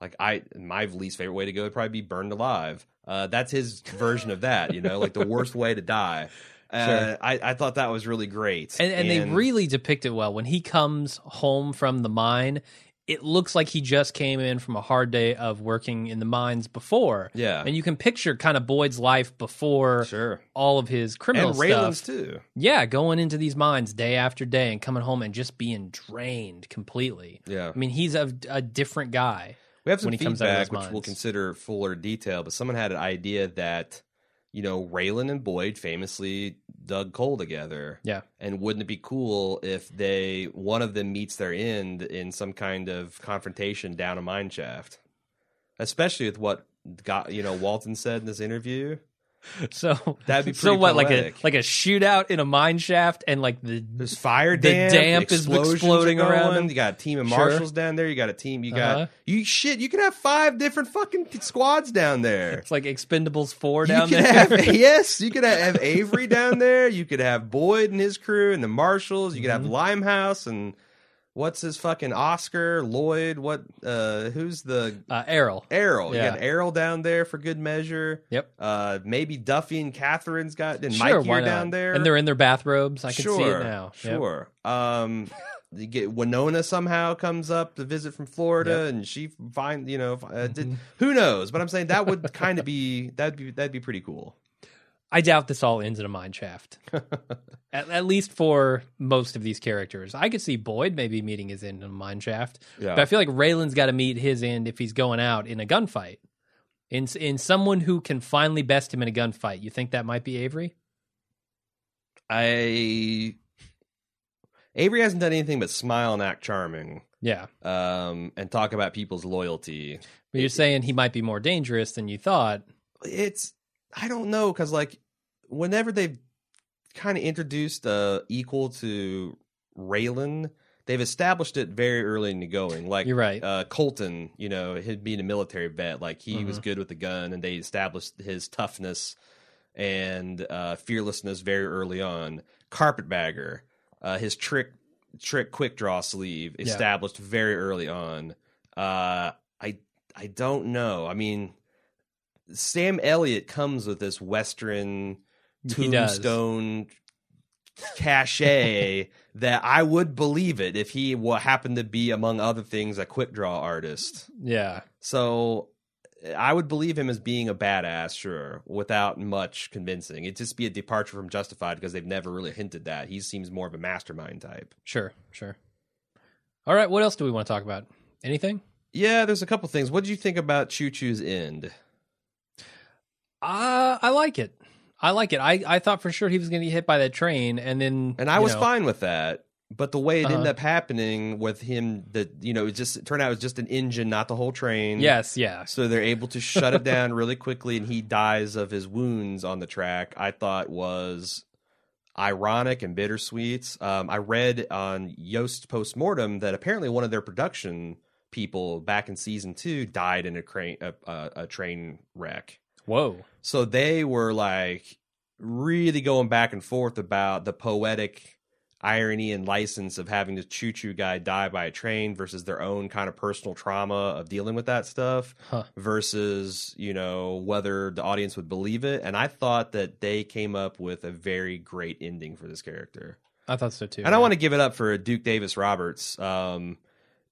like I my least favorite way to go would probably be burned alive. Uh, that's his version of that, you know, like the worst *laughs* way to die. Uh, Sure. I, I thought that was really great, And, and they really depict it well. When he comes home from the mine, it looks like he just came in from a hard day of working in the mines before. yeah, And you can picture kind of Boyd's life before sure, all of his criminal and Raylan's stuff. too. Yeah, going into these mines day after day and coming home and just being drained completely. Yeah, I mean, he's a, a different guy. we have some when he comes out of feedback those which we'll consider fuller detail. But someone had an idea that you know, Raylan and Boyd famously dug coal together. Yeah. And wouldn't it be cool if they one of them meets their end in some kind of confrontation down a mine shaft? Especially with what got you know Walton said in this interview. *laughs* So That'd be so what like a like a shootout in a mine shaft and like the There's fire The damp, is exploding around them. You got a team of Sure. marshals down there. You got a team. You got Uh-huh. you shit. You could have five different fucking squads down there. it's like Expendables four down there. have *laughs* yes, you could have Avery down there. You could have Boyd and his crew and the marshals. You could Mm-hmm. have Limehouse and what's his fucking Oscar Lloyd. What? uh Who's the uh, Errol. Errol? You Yeah. got Errol down there for good measure. Yep. Uh Maybe Duffy and Katherine's got and Sure, Mikey why are down there, and they're in their bathrobes. I can sure, see it now. Yep. Sure. Um, you get Winona somehow comes up to visit from Florida, Yep. and she find you know uh, did, Mhm. who knows? But I'm saying that would kind of be that'd be that'd be pretty cool. I doubt this all ends in a mine shaft. *laughs* at, at least for most of these characters. I could see Boyd maybe meeting his end in a mine shaft. Yeah. But I feel like Raylan's got to meet his end if he's going out in a gunfight. In in someone who can finally best him in a gunfight. You think that might be Avery? I Avery hasn't done anything but smile and act charming, Yeah. um, and talk about people's loyalty. But you're saying he might be more dangerous than you thought. It's I don't know because like whenever they've kind of introduced uh equal to Raylan, they've established it very early in the going. Like You're right. uh, Colton, you know, him being a military vet, like he Mm-hmm. was good with the gun, and they established his toughness and uh, fearlessness very early on. Carpetbagger, uh, his trick trick quick draw sleeve Yeah. established very early on. Uh, I I don't know. I mean, Sam Elliott comes with this Western tombstone cachet *laughs* that I would believe it if he happened to be, among other things, a quick draw artist. Yeah. So I would believe him as being a badass, sure, without much convincing. It'd just be a departure from Justified because they've never really hinted that. He seems more of a mastermind type. Sure. Sure. All right. What else do we want to talk about? Anything? Yeah, there's a couple things. What did you think about Choo Choo's end? Uh, I like it. I like it. I, I thought for sure he was going to get hit by that train, and then And I was know, fine with that. But the way it ended Uh-huh. up happening with him, that you know, it just it turned out it was just an engine, not the whole train. Yes, yeah, So they're able to shut it down really quickly, and he dies of his wounds on the track. I thought was ironic and bittersweet. Um, I read on Yost postmortem that apparently one of their production people back in season two died in a crane a, a, a train wreck. Whoa. So they were like really going back and forth about the poetic irony and license of having the choo choo guy die by a train versus their own kind of personal trauma of dealing with that stuff Huh. versus, you know, whether the audience would believe it. And I thought that they came up with a very great ending for this character. I thought so too. And I want to give it up for Duke Davis Roberts. Um,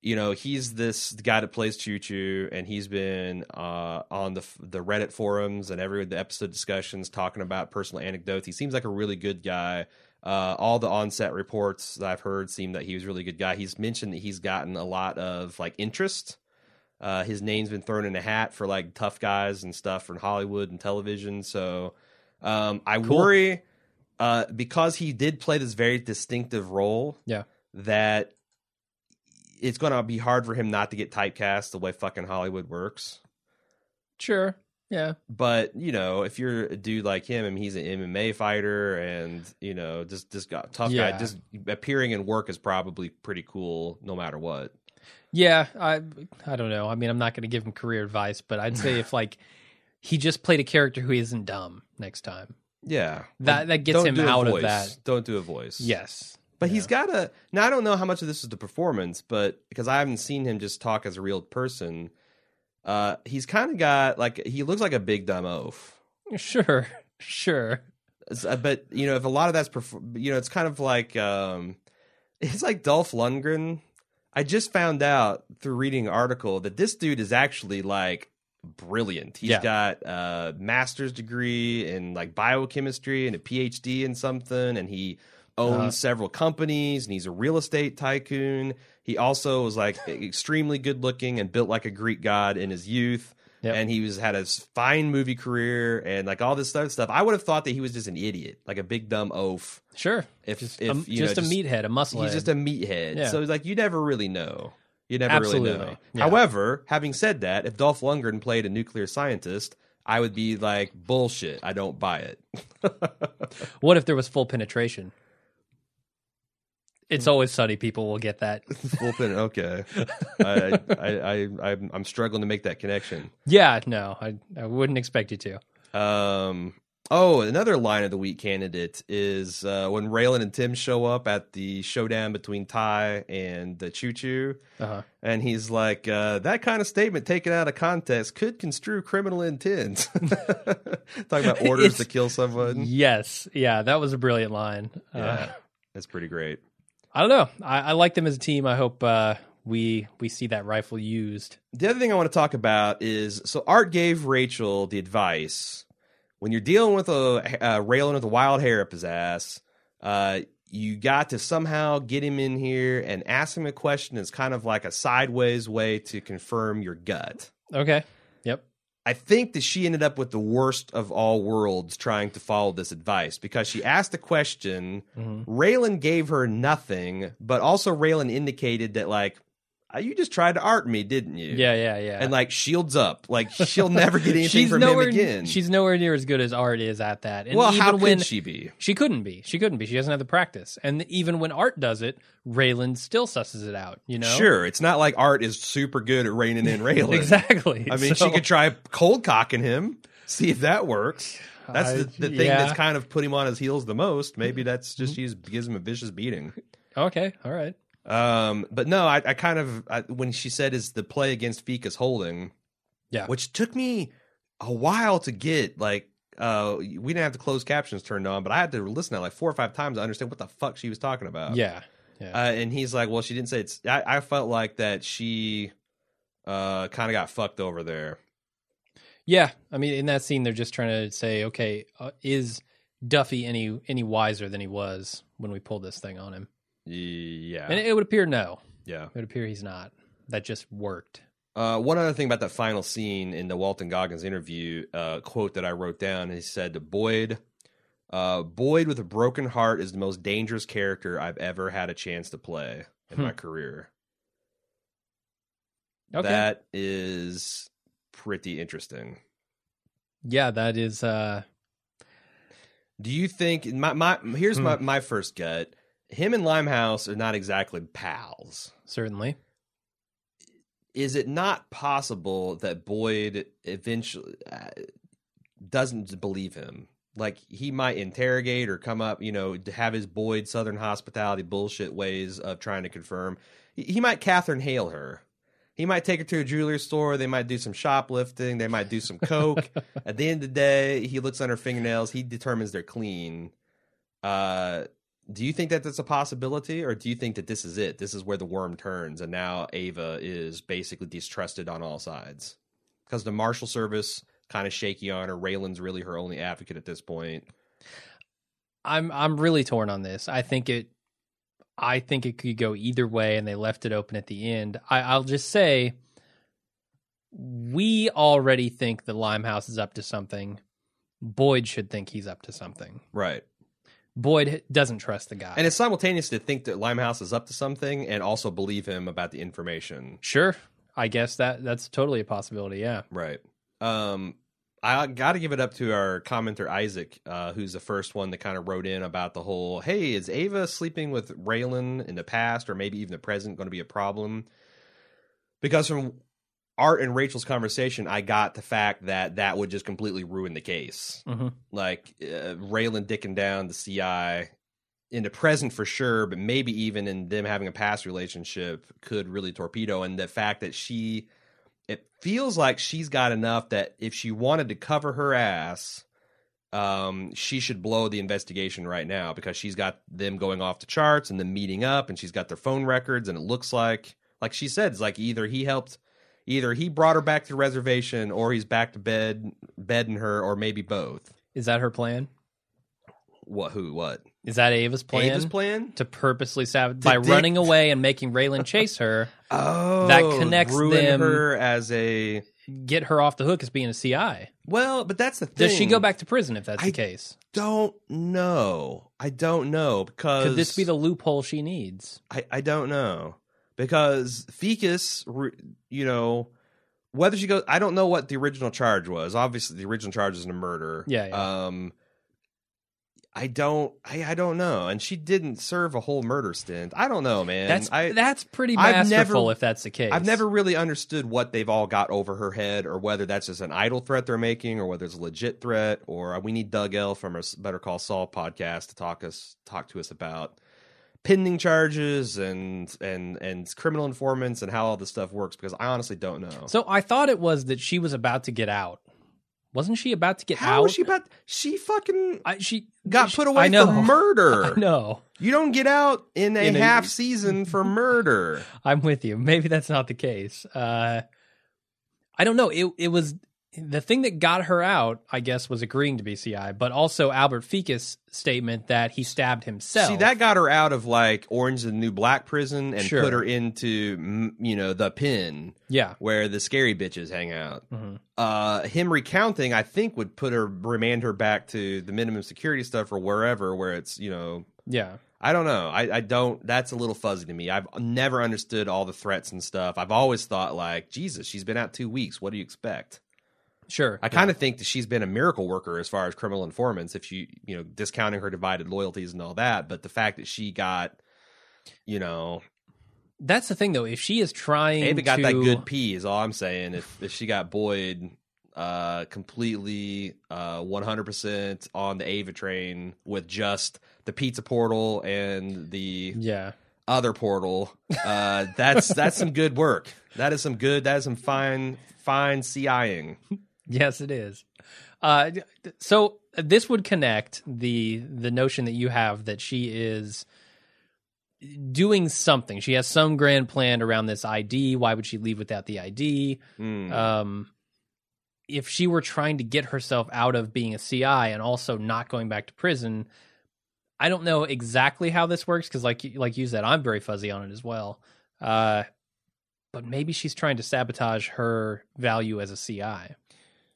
you know, he's this guy that plays Choo Choo, and he's been uh, on the the Reddit forums and every the episode discussions talking about personal anecdotes. He seems like a really good guy. Uh, all the onset reports that I've heard seem that he was a really good guy. He's mentioned that he's gotten a lot of like interest. Uh, his name's been thrown in a hat for like tough guys and stuff from Hollywood and television. So um, I Cool. worry uh, because he did play this very distinctive role Yeah. that it's going to be hard for him not to get typecast the way fucking Hollywood works. Sure. Yeah. But you know, if you're a dude like him, mean, he's an MMA fighter, and you know, just just got tough Yeah. guy. Just appearing in work is probably pretty cool, no matter what. Yeah. I I don't know. I mean, I'm not going to give him career advice, but I'd say if *laughs* like he just played a character who isn't dumb next time. Yeah, That- that gets him out of voice. that. Don't do a voice. Yes. But Yeah. he's got a. Now I don't know how much of this is the performance, but because I haven't seen him just talk as a real person, uh, he's kind of got like he looks like a big dumb oaf. Sure. *laughs* Sure. Uh, But you know, if a lot of that's you know, it's kind of like um, it's like Dolph Lundgren. I just found out through reading an article that this dude is actually like brilliant. He's Yeah. got a master's degree in like biochemistry and a PhD in something, and he owns Uh-huh. several companies and he's a real estate tycoon. He also was like extremely good looking and built like a Greek god in his youth. Yep. and he was had a fine movie career and like all this other stuff. I would have thought that he was just an idiot, like a big dumb oaf. Sure. If Just, if just know, a meathead, a muscle. he's just a meathead. Yeah. So like you never really know. You never really Absolutely. know. Yeah. However, having said that, if Dolph Lundgren played a nuclear scientist, I would be like bullshit. I don't buy it. *laughs* What if there was full penetration? It's always sunny. People will get that. *laughs* Full. Okay. I, I, I, I'm, I'm struggling to make that connection. Yeah, no, I, I wouldn't expect you to. Um. Oh, another line of the week candidate is uh, when Raylan and Tim show up at the showdown between Ty and the Choo Choo, Uh-huh. and he's like, uh, "That kind of statement taken out of context could construe criminal intent." *laughs* Talking about *laughs* orders It's- to kill someone. Yes, yeah, that was a brilliant line. Uh, Yeah, that's pretty great. I don't know. I, I like them as a team. I hope uh, we we see that rifle used. The other thing I want to talk about is so Art gave Rachel the advice when you're dealing with a uh, Raylan with a wild hair up his ass, uh, you got to somehow get him in here and ask him a question. It's kind of like a sideways way to confirm your gut. Okay. I think that she ended up with the worst of all worlds trying to follow this advice because she asked a question. Mhm. Raylan gave her nothing, but also Raylan indicated that like "Uh, Uh, you just tried to art me, didn't you? Yeah, yeah, yeah. and like shields up. Like she'll *laughs* never get anything she's from nowhere. him again. She's nowhere near as good as Art is at that. And well, how could when she be? she couldn't be, she couldn't be. She doesn't have the practice. And even when Art does it, Raylan still susses it out. You know. Sure, it's not like Art is super good at reining in *laughs* Raylan. Exactly. I mean, So- she could try cold cocking him, see if that works. That's the, the thing yeah. that's kind of put him on his heels the most. Maybe mm-hmm. that's just mm-hmm. she just gives him a vicious beating. Okay. All right. Um, but no, I, I kind of I, when she said is the play against Fekus holding, Yeah. which took me a while to get. Like, uh, we didn't have the closed captions turned on, but I had to listen to it like four or five times to understand what the fuck she was talking about. Yeah. Yeah. Uh, and he's like, "Well, she didn't say it's." I, I felt like that she, uh, kind of got fucked over there. Yeah, I mean, in that scene, they're just trying to say, okay, uh, is Duffy any any wiser than he was when we pulled this thing on him? Yeah, And it would appear no. yeah. It would appear he's not. That just worked. Uh, one other thing about that final scene in the Walton Goggins interview, uh, quote that I wrote down, he said, "Boyd, uh, Boyd with a broken heart is the most dangerous character I've ever had a chance to play in Hmm. my career." Okay. That is pretty interesting. yeah, that is. uh Do you think my my here's Hmm. my my first gut? Him and Limehouse are not exactly pals. Certainly. Is it not possible that Boyd eventually uh, doesn't believe him? Like he might interrogate or come up, you know, to have his Boyd Southern hospitality bullshit ways of trying to confirm. He, he might Katherine Hale her. He might take her to a jewelry store. They might do some shoplifting. They might do some coke. *laughs* At the end of the day, he looks on her fingernails. He determines they're clean. Uh, do you think that that's a possibility, or do you think that this is it? This is where the worm turns, and now Ava is basically distrusted on all sides because the Marshal Service kind of shaky on her. Raylan's really her only advocate at this point. I'm I'm really torn on this. I think it I think it could go either way and they left it open at the end. I, I'll just say we already think the Limehouse is up to something. Boyd should think he's up to something. Right. Boyd doesn't trust the guy. And it's simultaneous to think that Limehouse is up to something and also believe him about the information. sure, I guess that that's totally a possibility. Yeah. Right. Um, I got to give it up to our commenter Isaac, uh, who's the first one that kind of wrote in about the whole. Hey, is Ava sleeping with Raylan in the past or maybe even the present going to be a problem? Because from Art and Rachel's conversation, I got the fact that that would just completely ruin the case. Mhm. Like uh, Raylan dicking down the CI in the present for sure, but maybe even in them having a past relationship could really torpedo. And the fact that she, it feels like she's got enough that if she wanted to cover her ass, um, she should blow the investigation right now because she's got them going off the charts and them meeting up, and she's got their phone records, and it looks like, like she said, it's like either he helped. Either he brought her back to the reservation, or he's back to bed, bedding her, or maybe both. Is that her plan? What? Who? What? Is that Ava's plan? Ava's plan? to purposely sabotage by dick- running away and making Raylan chase her, *laughs* Oh, That connects ruin them- her as a get her off the hook as being a CI. well, but that's the thing. Does she go back to prison if that's I- the case? Don't know. I don't know because Could this be the loophole she needs? I, I don't know because Fekus, you know, whether she goes, I don't know what the original charge was. Obviously, the original charge is a murder. Yeah, yeah. Um, I don't, I, I don't know, and she didn't serve a whole murder stint. I don't know, man. That's I, that's pretty I've masterful never- if that's the case. I've never really understood what they've all got over her head, or whether that's just an idle threat they're making, or whether it's a legit threat. Or we need Doug L from our Better Call Saul podcast to talk us talk to us about pending charges and and and criminal informants and how all this stuff works. Because I honestly don't know. So I thought it was that she was about to get out. Wasn't she about to get how out? How was she about? She fucking I, she got she- put away for murder. *laughs* No. You don't get out in a In a- half season for *laughs* murder. I'm with you. Maybe that's not the case. Uh, I don't know. It it was the thing that got her out. I guess was agreeing to BCI, but also Albert Fekus' statement that he stabbed himself. See, that got her out of like Orange is the New Black prison and Sure. put her into you know the pin yeah. where the scary bitches hang out. Mhm. Uh, him recounting, I think, would put her remand her back to the minimum security stuff or wherever where it's you know. Yeah. I don't know. I, I don't. That's a little fuzzy to me. I've never understood all the threats and stuff. I've always thought like, Jesus, she's been out two weeks. What do you expect? Sure. I kind of think that she's been a miracle worker as far as criminal informants, if you you know discounting her divided loyalties and all that. But the fact that she got, you know, That's the thing, though. If she is trying Ava got to, that good P is all I'm saying. If if she got Boyd uh completely uh 100% on the Ava train with just the pizza portal and the yeah. other portal, uh that's that's some good work. That is some good that is some fine fine CIing. *laughs* Yes, it is. Uh, so this would connect the the notion that you have that she is doing something. She has some grand plan around this ID. Why would she leave without the ID? Mm. Um, if she were trying to get herself out of being a CI and also not going back to prison, I don't know exactly how this works because, like you- like you said, I'm very fuzzy on it as well. Uh, but maybe she's trying to sabotage her value as a CI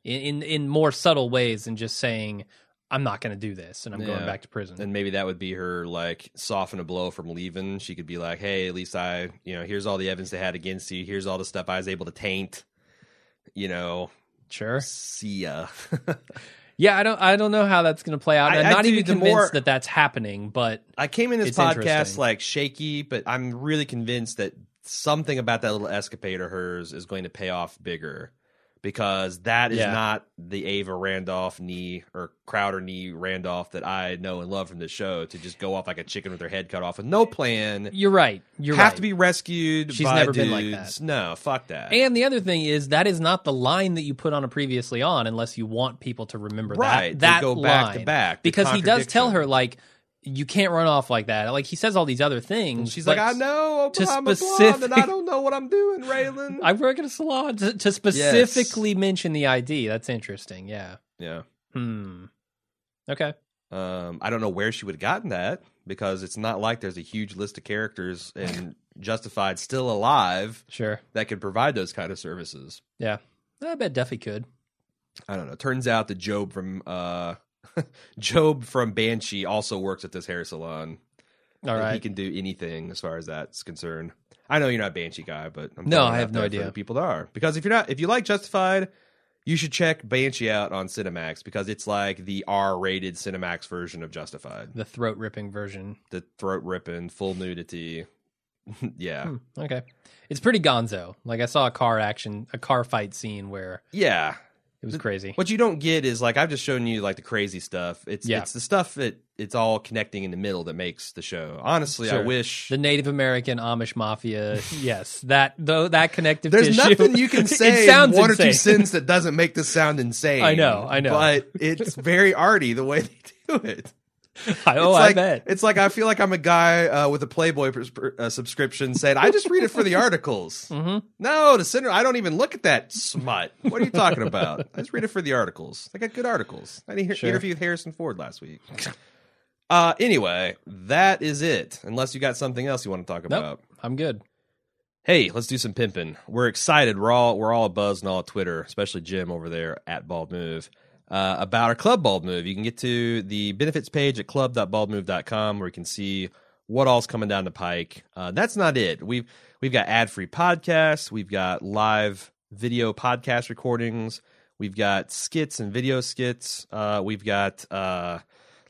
in in, in more subtle ways than just saying, "I'm not going to do this" and I'm going back to prison. and maybe that would be her like soften a blow from leaving. She could be like, "Hey, at least I, you know, here's all the evidence they had against you. Here's all the stuff I was able to taint. You know, sure. see ya." *laughs* Yeah, I don't I don't know how that's going to play out. I- I'm I not do- even convinced more- that that's happening, but I came in this podcast like shaky, but I'm really convinced that something about that little escapade of hers is going to pay off bigger because that is Yeah. not the Ava Randolph knee or Crowder knee Randolph that I know and love from this show to just go off like a chicken with her head cut off with no plan. you're right. You're have right. to be rescued. She's by never been like that. No, fuck that. And the other thing is that is not the line that you put on a previously on unless you want people to remember Right, that that go back to back, because he does tell her like you can't run off like that. Like he says all these other things. And she's like, I know, to I'm a blonde, and I don't know what I'm doing, Raylan. *laughs* I work at a salon to, to specifically mention the ID. That's interesting. Yeah. yeah. Hmm. Okay. Um, I don't know where she would have gotten that because it's not like there's a huge list of characters *laughs* and Justified still alive Sure. that could provide those kind of services. Yeah. I bet Duffy could. I don't know. Turns out that Job from uh, *laughs* Job from Banshee also works at this hair salon. All right. he can do anything as far as that's concerned. I know you're not a Banshee guy, but I'm No, I have no idea. people that are because if you're not, if you like Justified, you should check Banshee out on Cinemax because it's like the R-rated Cinemax version of Justified. the throat ripping version. The throat ripping, full nudity. *laughs* yeah, Hmm. Okay. It's pretty gonzo. Like I saw a car action, a car fight scene where yeah. It was crazy. What you don't get is like I've just shown you like the crazy stuff. It's Yeah. it's the stuff that it's all connecting in the middle that makes the show. Honestly, I wish The Native American Amish mafia. *laughs* yes, that though that connective There's tissue. nothing you can *laughs* say sounds in one or two sins that doesn't make this sound insane. *laughs* I know, I know. But it's very arty the way they do it. *laughs* I- oh, it's I like, bet. It's like I feel like I'm a guy uh, with a Playboy pers- per- uh, subscription saying, I just read it for the *laughs* articles. Mhm. No, the center, I don't even look at that smut. What are you talking about? I just read it for the articles. I got good articles. I Sure. interviewed Harrison Ford last week. Uh, anyway, that is it. Unless you got something else you want to talk Nope, about. I'm good. Hey, let's do some pimping. We're excited. We're all we're all buzzed and all Twitter, especially Jim over there at Bald Move, uh, about our club Bald Move. You can get to the benefits page at club.baldmove.com where you can see what all's coming down the pike. Uh, that's not it. We've we've got ad free podcasts. We've got live video podcast recordings. We've got skits and video skits. Uh, we've got uh,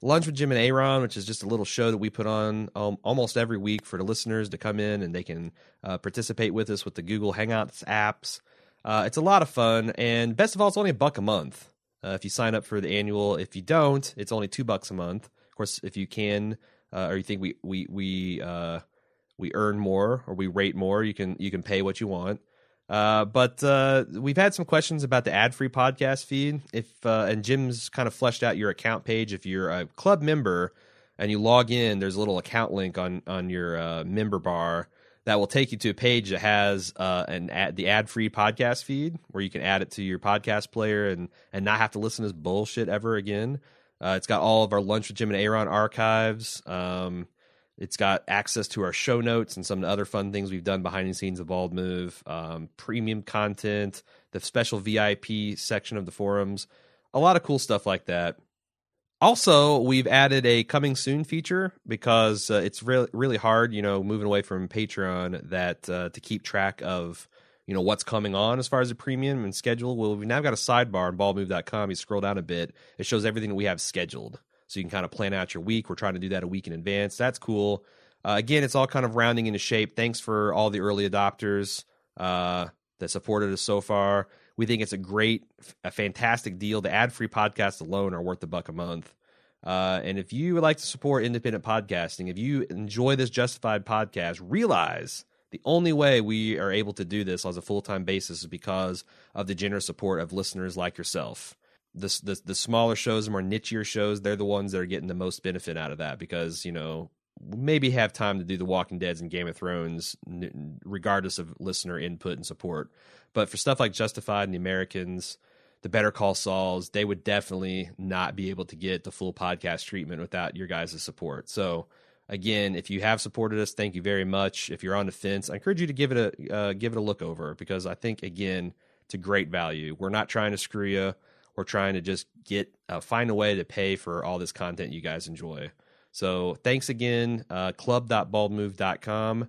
Lunch with Jim and Aaron, which is just a little show that we put on um, almost every week for the listeners to come in and they can uh, participate with us with the Google Hangouts apps. Uh, it's a lot of fun, and best of all, it's only a buck a month uh, if you sign up for the annual. If you don't, it's only two bucks a month. Of course, if you can uh, or you think we we we uh, we earn more or we rate more, you can you can pay what you want. Uh, but uh, we've had some questions about the ad-free podcast feed. If uh, and Jim's kind of fleshed out your account page. If you're a club member and you log in, there's a little account link on on your uh, member bar that will take you to a page that has uh, an ad, the ad-free podcast feed where you can add it to your podcast player and and not have to listen to this bullshit ever again. Uh, it's got all of our lunch with Jim and Aaron archives. Um, it's got access to our show notes and some of the other fun things we've done behind the scenes of Bald Move, um, premium content, the special VIP section of the forums, a lot of cool stuff like that. Also, we've added a coming soon feature because uh, it's really really hard, you know, moving away from Patreon that uh, to keep track of you know what's coming on as far as the premium and schedule. Well, we've now got a sidebar on baldmove.com. You scroll down a bit, it shows everything that we have scheduled so you can kind of plan out your week. We're trying to do that a week in advance. That's cool. Uh, again, it's all kind of rounding into shape. Thanks for all the early adopters uh, that supported us so far. We think it's a great, a fantastic deal. The ad free podcasts alone are worth a buck a month. Uh, and if you would like to support independent podcasting, if you enjoy this Justified podcast, realize the only way we are able to do this on a full time basis is because of the generous support of listeners like yourself the, the the smaller shows, the more nichier shows, they're the ones that are getting the most benefit out of that because you know maybe have time to do the Walking Dead's and Game of Thrones, regardless of listener input and support. But for stuff like Justified and the Americans, the Better Call Sauls, they would definitely not be able to get the full podcast treatment without your guys' support. So again, if you have supported us, thank you very much. If you're on the fence, I encourage you to give it a uh, give it a look over because I think again, it's a great value. We're not trying to screw you. We're trying to just get uh, find a way to pay for all this content you guys enjoy. So thanks again, uh, club.baldmove.com.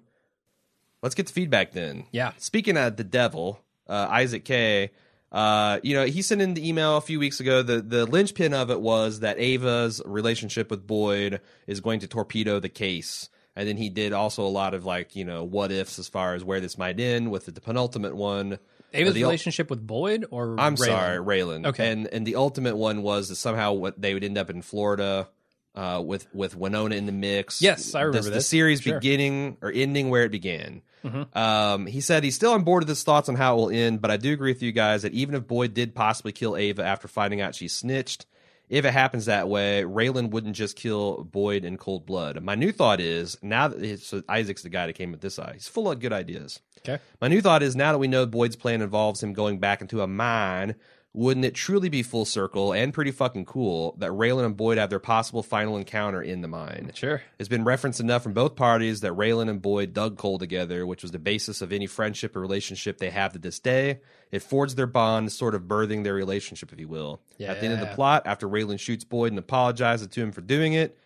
Let's get the feedback then. Yeah. Speaking of the devil, uh, Isaac K. Uh, you know, he sent in the email a few weeks ago. The the linchpin of it was that Ava's relationship with Boyd is going to torpedo the case. And then he did also a lot of like, you know, what ifs as far as where this might end with the, the penultimate one. Ava's the relationship with Boyd or I'm Raylan? sorry, Raylan. Okay. And and the ultimate one was that somehow what they would end up in Florida uh, with with Winona in the mix. Yes, I remember the, the series Sure. beginning or ending where it began. Mhm. Um, he said he's still on board with his thoughts on how it will end, but I do agree with you guys that even if Boyd did possibly kill Ava after finding out she snitched, if it happens that way, Raylan wouldn't just kill Boyd in cold blood. My new thought is now that so Isaac's the guy that came with this eye. He's full of good ideas. Okay. My new thought is now that we know Boyd's plan involves him going back into a mine, wouldn't it truly be full circle and pretty fucking cool that Raylan and Boyd have their possible final encounter in the mine? Sure. It's been referenced enough from both parties that Raylan and Boyd dug coal together, which was the basis of any friendship or relationship they have to this day. It forged their bond, sort of birthing their relationship, if you will. Yeah. At the end of the plot, after Raylan shoots Boyd and apologizes to him for doing it,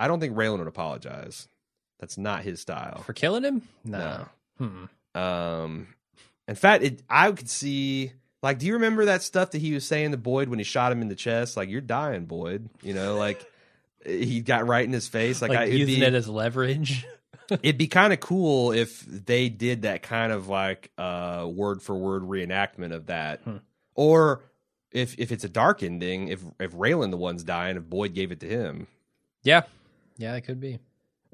I don't think Raylan would apologize. That's not his style. For killing him? No. Hmm. Um, in fact, it, I could see. Like, do you remember that stuff that he was saying to Boyd when he shot him in the chest? Like, you're dying, Boyd. You know, like he got right in his face. Like, Like, I, using be, it as leverage. *laughs* it'd be kind of *laughs* cool if they did that kind of like uh word for word reenactment of that, Hmm. or if if it's a dark ending, if if Raylan the one's dying, if Boyd gave it to him. yeah. Yeah, it could be.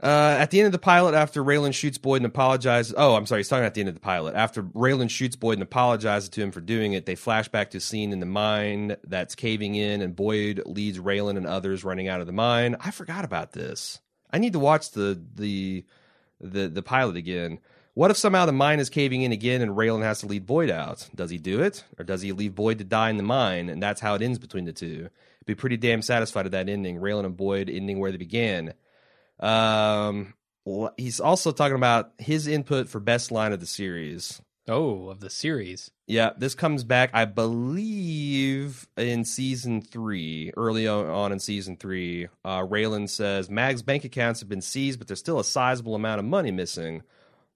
Uh, at the end of the pilot, after Raylan shoots Boyd and apologizes. Oh, I'm sorry. He's talking at the end of the pilot. After Raylan shoots Boyd and apologizes to him for doing it, they flash back to a scene in the mine that's caving in, and Boyd leads Raylan and others running out of the mine. I forgot about this. I need to watch the the the the pilot again. What if somehow the mine is caving in again and Raylan has to lead Boyd out? Does he do it? Or does he leave Boyd to die in the mine and that's how it ends between the two? Be pretty damn satisfied with that ending. Raylan and Boyd ending where they began. Um, he's also talking about his input for best line of the series. Oh, of the series. Yeah, this comes back, I believe, in season three, early on in season three. Uh, Raylan says Mag's bank accounts have been seized, but there's still a sizable amount of money missing.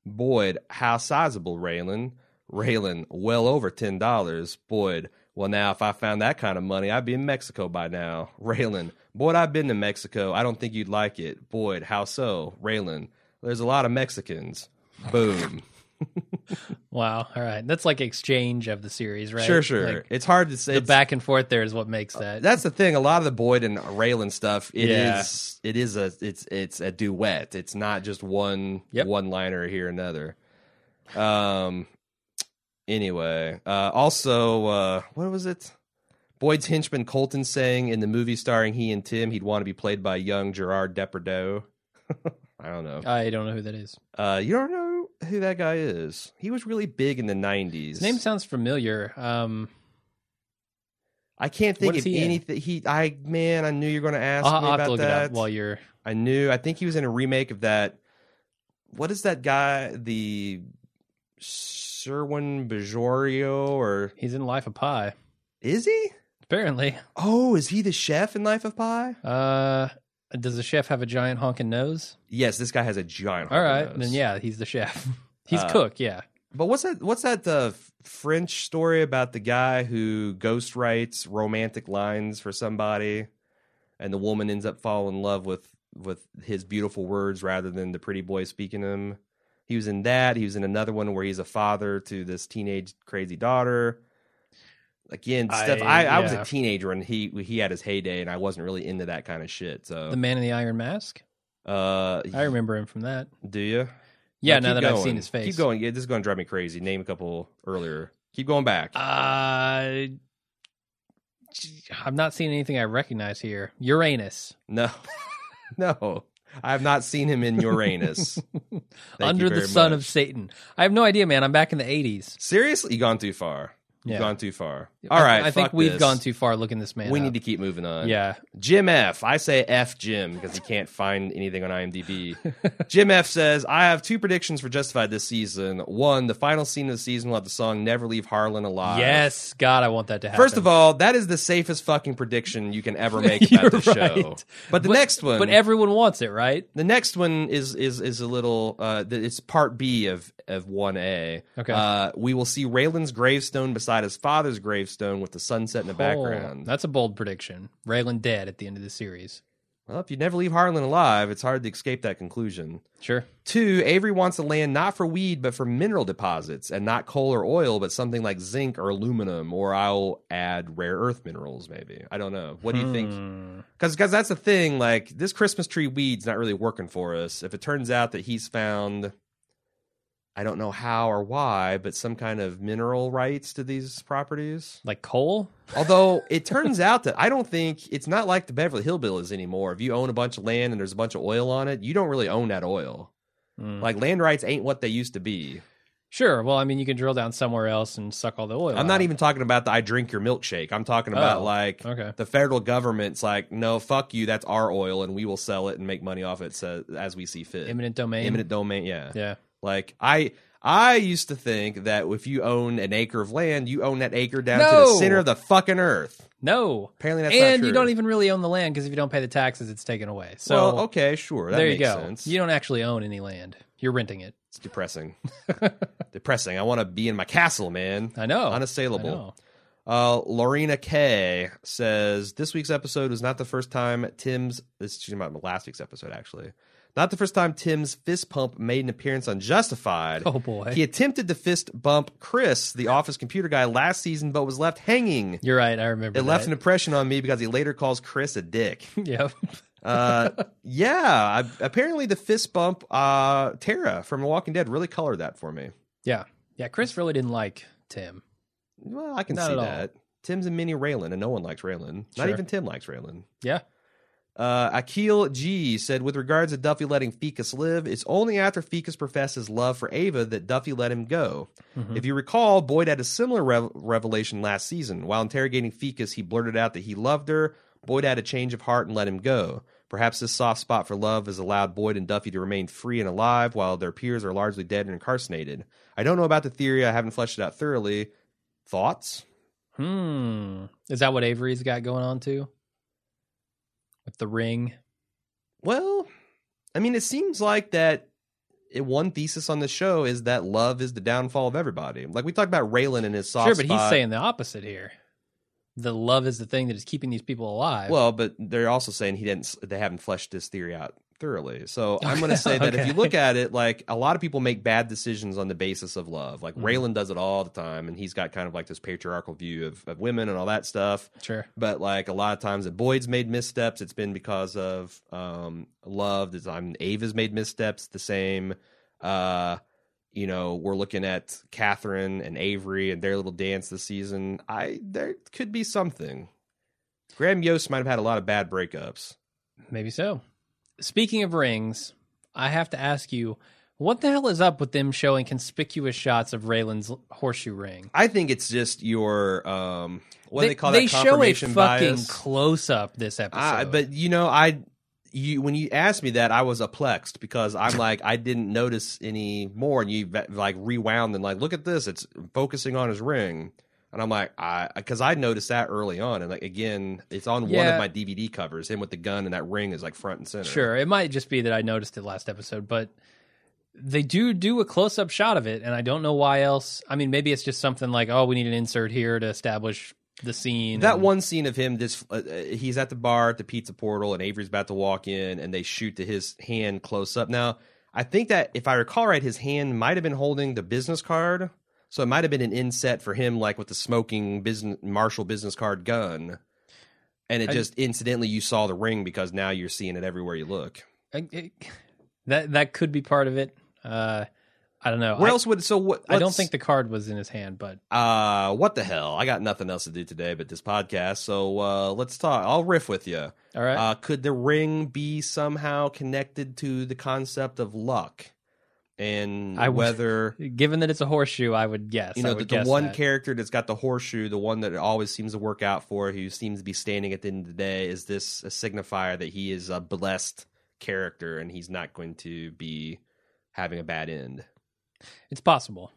Boyd, how sizable, Raylan? Raylan, well over ten dollars. Boyd, well now if I found that kind of money, I'd be in Mexico by now. Raylan, Boyd, I've been to Mexico. I don't think you'd like it. Boyd, how so? Raylan, there's a lot of Mexicans. Boom. *laughs* Wow. All right. That's like exchange of the series, right? Sure, sure. Like, it's hard to say. the back and forth there is what makes that. That's the thing. A lot of the Boyd and Raylan stuff, it is Yeah. it is a it's it's a duet. It's not just one Yep. one liner here another. Um. Anyway, uh, also, uh, what was it? Boyd's henchman Colton saying in the movie starring he and Tim, he'd want to be played by young Gerard Depardieu. *laughs* I don't know. I don't know who that is. Uh, you don't know who that guy is? He was really big in the '90s. His name sounds familiar. Um, I can't think of he in? anything. He, I man, I knew you were going to ask I'll, me I'll about look that. it up while you're. I knew. I think he was in a remake of that. What is that guy? The Sherwin Bajorio, or He's in Life of Pi. is he? Apparently. Oh, is he the chef in Life of Pi? Uh, does the chef have a giant honking nose? Yes, this guy has a giant. All right, nose. then yeah, he's the chef. *laughs* he's Uh, cook. Yeah. But what's that? What's that uh, French story about the guy who ghost writes romantic lines for somebody, and the woman ends up falling in love with with his beautiful words rather than the pretty boy speaking them. He was in that. He was in another one where he's a father to this teenage crazy daughter. Again, stuff. I, I- I was a teenager and he he had his heyday, and I wasn't really into that kind of shit. So The Man in the Iron Mask. uh, I remember him from that. do you? Yeah, No, now keep that I've seen his face. Keep going. Yeah, this is going to drive me crazy. Name a couple earlier. Keep going back. Uh, I've not seen anything I recognize here. Uranus. No, *laughs* no, I have not seen him in Uranus. *laughs* Under the very Son much. of Satan. I have no idea, man. I'm back in the 80s. Seriously, you gone too far. You've Yeah. gone too far. All I- right, I, think we've this. gone too far looking this man We up. need to keep moving on. Yeah. Jim F. I say F Jim because he can't *laughs* find anything on IMDb. *laughs* Jim F says, I have two predictions for Justified this season. One, the final scene of the season will have the song Never Leave Harlan Alive. Yes. God, I want that to happen. First of all, that is the safest fucking prediction you can ever make *laughs* about the show. right. But the next one, But everyone wants it, right? The next one is is is a little. Uh, it's part B of of one A. Okay. Uh, we will see Raylan's gravestone beside his father's gravestone with the sunset in the background. Oh, that's a bold prediction. Raylan dead at the end of the series. well, if you never leave Harlan alive, it's hard to escape that conclusion. Sure. Two, Avery wants the land not for weed but for mineral deposits, and not coal or oil, but something like zinc or aluminum, or I'll add rare earth minerals. Maybe I don't know. What do you think? Hmm. Because that's the thing. Like this Christmas tree weed's not really working for us. If it turns out that he's found, I don't know how or why, but some kind of mineral rights to these properties. Like coal? Although it *laughs* turns out that I don't think it's not like the Beverly Hillbillies anymore. If you own a bunch of land and there's a bunch of oil on it, you don't really own that oil. Mm. Like land rights ain't what they used to be. Sure. Well, I mean, you can drill down somewhere else and suck all the oil. I'm not out. even talking about the I drink your milkshake. I'm talking about Oh, like okay. the federal government's like, no, fuck you. That's our oil, and we will sell it and make money off it so, as we see fit. eminent domain. Eminent domain. Yeah. Yeah. Like I, I used to think that if you own an acre of land, you own that acre down to the center of the fucking earth. No. Apparently, that's not true. and you don't even really own the land because if you don't pay the taxes, it's taken away. So well, okay, sure. That there you go. sense. You don't actually own any land. You're renting it. It's depressing. *laughs* depressing. I want to be in my castle, man. I know. Unassailable. I know. Uh, Lorena K says this week's episode was not the first time Tim's. This is about last week's episode, actually. Not the first time Tim's fist pump made an appearance on Justified. Oh boy. He attempted to fist bump Chris, the office computer guy, last season, but was left hanging. You're right. I remember. It left an impression on me because he later calls Chris a dick. *laughs* Yep. Uh, yeah, I, apparently the fist bump, uh, Tara from The Walking Dead really colored that for me. Yeah. Yeah. Chris really didn't like Tim. Well, I can Not see at all. that. Tim's a mini Raylan, and no one likes Raylan. Not even Tim likes Raylan. Yeah. Uh, Akil G said, with regards to Duffy letting Fekus live, it's only after Fekus professed his love for Ava that Duffy let him go. If you recall, Boyd had a similar rev- revelation last season. While interrogating Fekus, he blurted out that he loved her. Boyd had a change of heart and let him go. Perhaps this soft spot for love has allowed Boyd and Duffy to remain free and alive while their peers are largely dead and incarcerated. I don't know about the theory. I haven't fleshed it out thoroughly. Thoughts? Hmm. Is that what Avery's got going on too? With the ring? Well, I mean, it seems like that it, one thesis on the show is that love is the downfall of everybody. Like we talked about Raylan and his soft sure, but he's saying the opposite here. The love is the thing that is keeping these people alive. Well, but they're also saying he didn't. They haven't fleshed this theory out thoroughly. So *laughs* I'm going to say that if you look at it, like a lot of people make bad decisions on the basis of love. Like Mhm. Raylan does it all the time, and he's got kind of like this patriarchal view of, of women and all that stuff. sure. But like a lot of times that Boyd's made missteps, it's been because of um, love. There's- I'm Ava's made missteps. The same. Uh, you know, we're looking at Katherine and Avery and their little dance this season. I there could be something. Graham Yost might have had a lot of bad breakups. Maybe so. Speaking of rings, I have to ask you, what the hell is up with them showing conspicuous shots of Raylan's horseshoe ring? I think it's just your um what do they call it? they that show a fucking bias. close up this episode. I, but you know, I you when you asked me that, I was perplexed because I'm like I didn't notice any more, and you like rewound and like look at this, it's focusing on his ring, and I'm like I because I noticed that early on, and like again, it's on one of my DVD covers, him with the gun and that ring is like front and center. Sure, it might just be that I noticed it last episode, but they do do a close up shot of it, and I don't know why else. I mean, maybe it's just something like, oh, we need an insert here to establish the scene. That and- one scene of him, just uh, uh, he's at the bar at the pizza portal, and Avery's about to walk in, and they shoot to his hand close up. Now, I think that if I recall right, his hand might have been holding the business card, so it might have been an inset for him, like with the smoking business Marshall business card gun. And it I- just incidentally you saw the ring because now you're seeing it everywhere you look. I- it- that that could be part of it. Uh, I don't know. Where I, else would so what? I don't think the card was in his hand, but Uh, what the hell? I got nothing else to do today but this podcast. So uh, let's talk. I'll riff with you. all right. Uh, could the ring be somehow connected to the concept of luck? And I would- whether Given that it's a horseshoe, I would guess. you know the, the one that. character that's got the horseshoe, the one that always seems to work out for, who seems to be standing at the end of the day, is this a signifier that he is a blessed character and he's not going to be having a bad end? It's possible.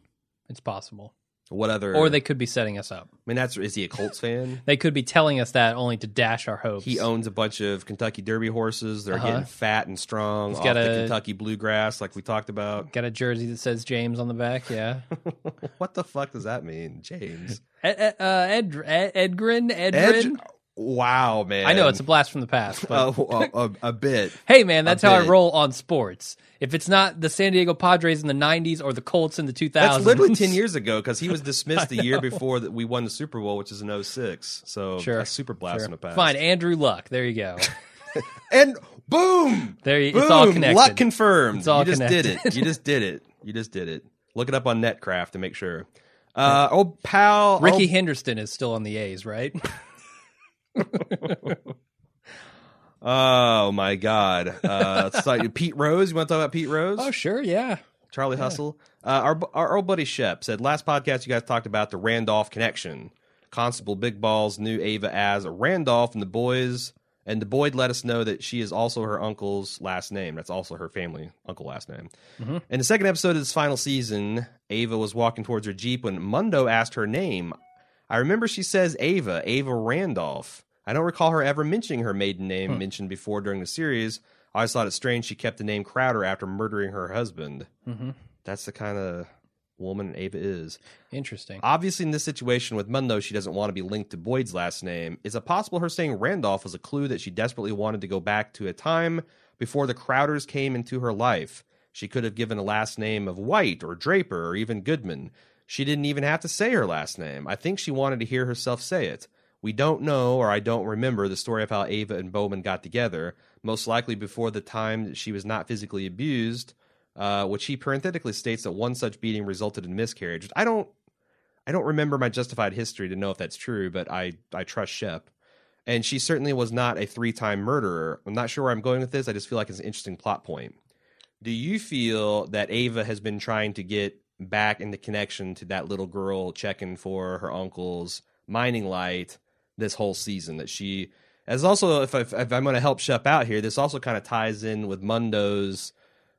It's possible. What other? Or they could be setting us up. I mean, that's is he a Colts fan? *laughs* They could be telling us that only to dash our hopes. He owns a bunch of Kentucky Derby horses. They're Uh-huh. getting fat and strong He's off got the a- Kentucky bluegrass, like we talked about. got a jersey that says James on the back. Yeah. *laughs* what the fuck does that mean, James? Ed, Ed, uh, Ed, Ed, Edgren, Edge. Wow, man. I know it's a blast from the past, *laughs* but a, a, a bit. *laughs* hey, man, that's a how I roll on sports. If it's not the San Diego Padres in the '90s or the Colts in the 2000s, That's literally ten years ago because he was *laughs* dismissed the year before that we won the Super Bowl, which is in 06. So Sure, a super blast Sure. from the past. Fine, Andrew Luck. There you go. and boom, There, you, boom, it's all connected. luck confirmed. It's all you just did it. You just did it. You just did it. Look it up on Netcraft to make sure. Uh, old pal Rickey Henderson is still on the A's, right? Oh my God! Uh, talk- Pete Rose. You want to talk about Pete Rose? oh, sure, yeah. Charlie Hustle. Uh, our our old buddy Shep said last podcast you guys talked about the Randolph connection. Constable Big Balls knew Ava as Randolph, and the boys and the Boyd let us know that she is also her uncle's last name. That's also her family uncle last name. Mhm. In the second episode of this final season, Ava was walking towards her jeep when Mundo asked her name. I remember she says Ava, Ava Randolph. I don't recall her ever mentioning her maiden name Hmm. mentioned before during the series. I always thought it strange she kept the name Crowder after murdering her husband. hmm That's the kind of woman Ava is. Interesting. Obviously, in this situation with Mundo, she doesn't want to be linked to Boyd's last name. Is it possible her saying Randolph was a clue that she desperately wanted to go back to a time before the Crowders came into her life? She could have given a last name of White or Draper or even Goodman. She didn't even have to say her last name. I think she wanted to hear herself say it. We don't know, or I don't remember, the story of how Ava and Bowman got together, most likely before the time that she was not physically abused, uh, which he parenthetically states that one such beating resulted in miscarriage. I don't I don't remember my justified history to know if that's true, but I, I trust Shep. and she certainly was not a three-time murderer. I'm not sure where I'm going with this. I just feel like it's an interesting plot point. Do you feel that Ava has been trying to get back into connection to that little girl checking for her uncle's mining light this whole season? That she, as also, if, I, I'm going to help Shep out here, this also kind of ties in with Mundo's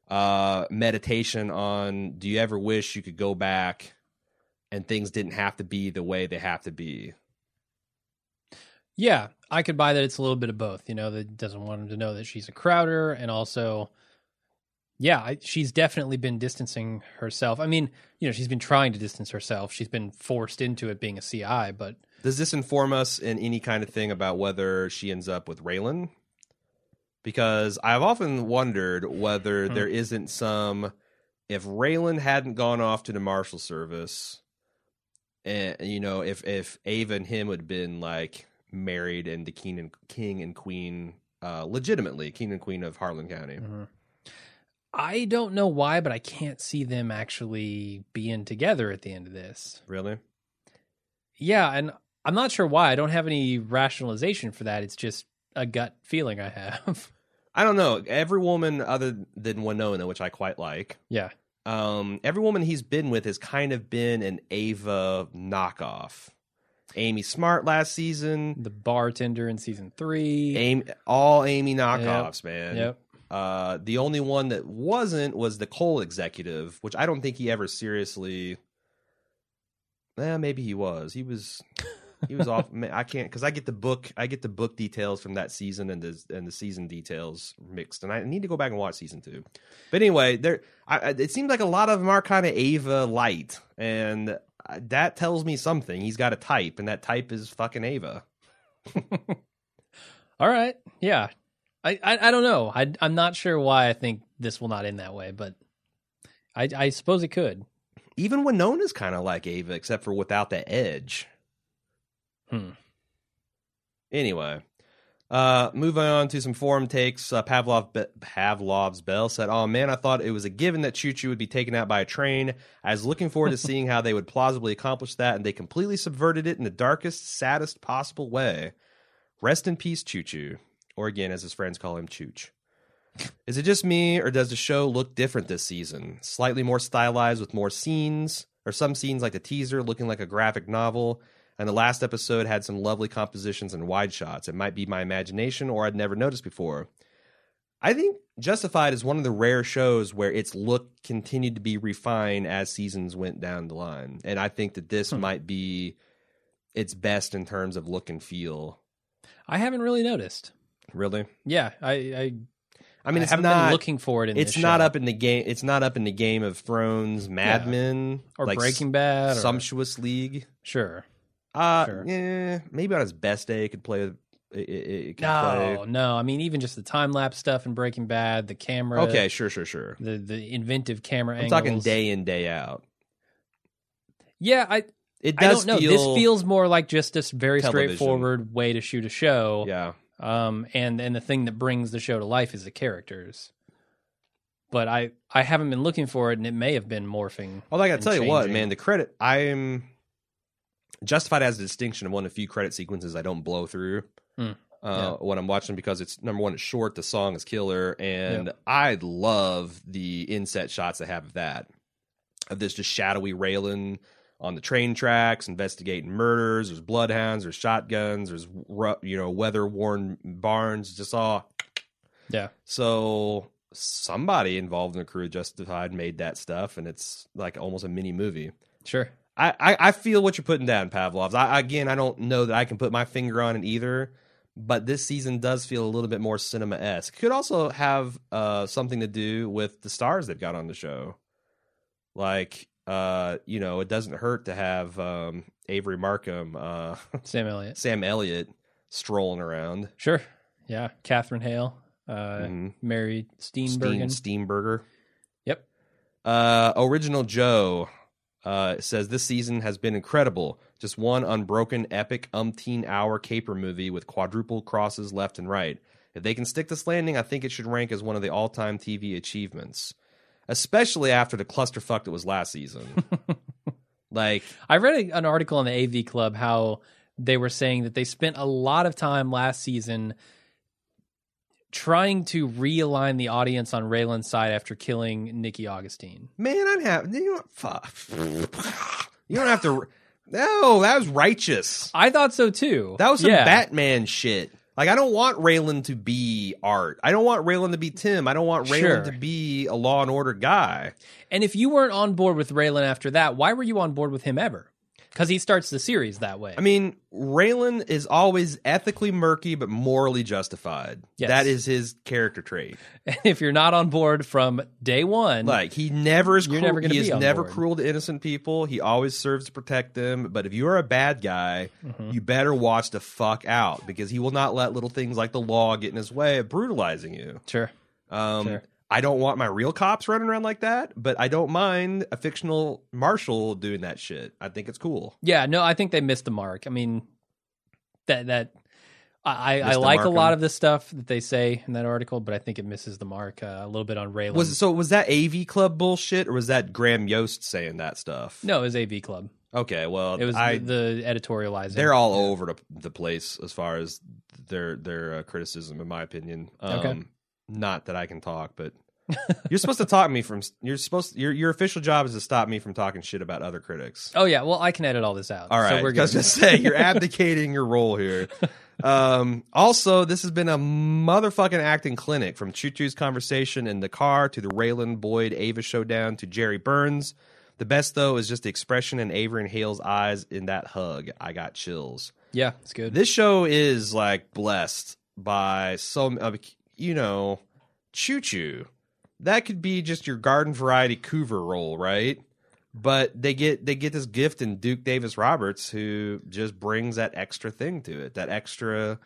uh, meditation on do you ever wish you could go back and things didn't have to be the way they have to be? Yeah, I could buy that it's a little bit of both. You know, that doesn't want him to know that she's a Crowder, and also, yeah, I, she's definitely been distancing herself. I mean, you know, she's been trying to distance herself. She's been forced into it being a CI, but Does this inform us in any kind of thing about whether she ends up with Raylan? Because I've often wondered whether Hmm. there isn't some. If Raylan hadn't gone off to the Marshal Service, and you know, if if Ava and him had been like married and the king and king and queen, uh, legitimately king and queen of Harlan County. I don't know why, but I can't see them actually being together at the end of this. Really? Yeah, and I'm not sure why. I don't have any rationalization for that. It's just a gut feeling I have. *laughs* I don't know. Every woman other than Winona, which I quite like, yeah. um, every woman he's been with has kind of been an Ava knockoff. Amy Smart last season, The bartender in season three. Amy, all Amy knockoffs, man. Yep. Uh, the only one that wasn't was the coal executive, which I don't think he ever seriously. Eh, maybe he was. He was. *laughs* He was off. ma- I can't because I get the book. I get the book details from that season and the and the season details mixed, and I need to go back and watch season two. But anyway, there. I, it seems like a lot of them are kind of Ava light, and that tells me something. He's got a type, and that type is fucking Ava. *laughs* All right. Yeah. I, I, I don't know. I, I'm not sure why I think this will not end that way, but I, I suppose it could. Even Winona's kind of like Ava, except for without the edge. Hmm. Anyway, uh, moving on to some forum takes. Uh, Pavlov Be- Pavlov's Bell said, "Oh man, I thought it was a given that Choo Choo would be taken out by a train. I was looking forward to *laughs* seeing how they would plausibly accomplish that, and they completely subverted it in the darkest, saddest possible way. Rest in peace, Choo Choo, or again, as his friends call him, Chooch." *laughs* Is it just me, or does the show look different this season? Slightly more stylized with more scenes, or some scenes like the teaser looking like a graphic novel, and the last episode had some lovely compositions and wide shots. It might be my imagination, or I'd never noticed before. I think Justified is one of the rare shows where its look continued to be refined as seasons went down the line. And I think that this Hmm. might be its best in terms of look and feel. I haven't really noticed. Really? Yeah. I, I, I mean, it's haven't not been looking for it in it's not show. up in the game. It's not up in the Game of Thrones, Mad Yeah. Men, or like Breaking Bad. Or, Sumptuous League. sure. Uh, Sure. yeah, maybe on his best day, it could play. It, it, it could No, play. no. I mean, even just the time lapse stuff in Breaking Bad, the camera. Okay, sure, sure, sure. The the inventive camera I'm angles. talking day in, day out. Yeah, I It I does don't know. feel. this feels more like just a very television. straightforward way to shoot a show. yeah. um, and and the thing that brings the show to life is the characters. But I I haven't been looking for it, and it may have been morphing. Although I gotta and tell you what, man, the credit I'm justified as a distinction of one of the few credit sequences I don't blow through. Uh, Yeah. when I'm watching because it's number one, it's short. The song is killer, and Yep. I love the inset shots they have of that, of this just shadowy Raylan on the train tracks, investigating murders. There's bloodhounds, there's shotguns, there's you know weather worn barns. Just all Yeah, so somebody involved in the crew of Justified made that stuff, and it's like almost a mini movie. sure. I, I, I feel what you're putting down, Pavlov's. I, again, I don't know that I can put my finger on it either, but this season does feel a little bit more cinema esque. Could also have uh, something to do with the stars they've got on the show. Like, uh, you know, it doesn't hurt to have um, Avery Markham, uh, *laughs* Sam Elliott. Sam Elliott strolling around. Sure. Yeah, Katherine Hale, uh, Mhm. Mary Steenburgen. Steamburger. Yep. Uh, Original Joe uh, says this season has been incredible. Just one unbroken, epic, umpteen hour caper movie with quadruple crosses left and right. If they can stick this landing, I think it should rank as one of the all time TV achievements, especially after the clusterfuck that was last season. *laughs* like, I read a, an article on the AV Club how they were saying that they spent a lot of time last season trying to realign the audience on Raylan's side after killing Nicky Augustine. Man, I'm happy. You fuck. You don't have to. No, that was righteous. I thought so too. That was some yeah. Batman shit. Like I don't want Raylan to be Art. I don't want Raylan to be Tim. I don't want Raylan Sure. to be a Law and Order guy. And if you weren't on board with Raylan after that, why were you on board with him ever? Because he starts the series that way. I mean, Raylan is always ethically murky but morally justified. Yes. That is his character trait. And *laughs* if you're not on board from day one, Like he never is cruel, never he is never board. cruel to innocent people. He always serves to protect them. But if you are a bad guy, Mm-hmm. you better watch the fuck out because he will not let little things like the law get in his way of brutalizing you. sure. Um, Sure. I don't want my real cops running around like that, but I don't mind a fictional marshal doing that shit. I think it's cool. Yeah, no, I think they missed the mark. I mean, that that I, I like a lot on- of the stuff that they say in that article, but I think it misses the mark uh, a little bit on Raylan. Was so was that AV Club bullshit or was that Graham Yost saying that stuff? no, it was AV Club. Okay, well, It was I the, the editorializing. they're all over the, the place as far as their their uh, criticism, in my opinion. Um, Okay. Not that I can talk, but *laughs* you're supposed to talk me from. You're supposed your your official job is to stop me from talking shit about other critics. Oh yeah, well I can edit all this out. All right, so we're I good. was gonna say you're *laughs* abdicating your role here. *laughs* Um, also, this has been a motherfucking acting clinic from Choo Choo's conversation in the car to the Raylan Boyd Ava showdown to Jerry Burns. The best though is just the expression in Avery and Hale's eyes in that hug. I got chills. yeah, it's good. This show is like blessed by so uh, you know, Choo Choo. That could be just your garden variety Coover role, right? But they get they get this gift in Duke Davis Roberts, who just brings that extra thing to it, that extra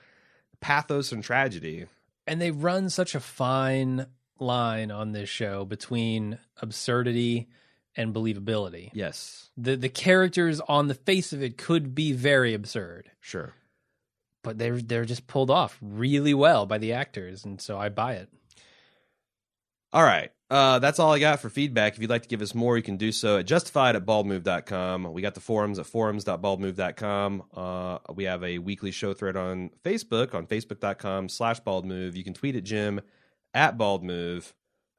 pathos and tragedy. and they run such a fine line on this show between absurdity and believability. Yes, The the characters on the face of it could be very absurd, sure. But they're they're just pulled off really well by the actors, and so I buy it. All right. Uh, that's all I got for feedback. If you'd like to give us more, you can do so at justified at baldmove.com. We got the forums at forums.baldmove.com. Uh, we have a weekly show thread on Facebook on facebook.com slash baldmove. You can tweet at Jim at baldmove.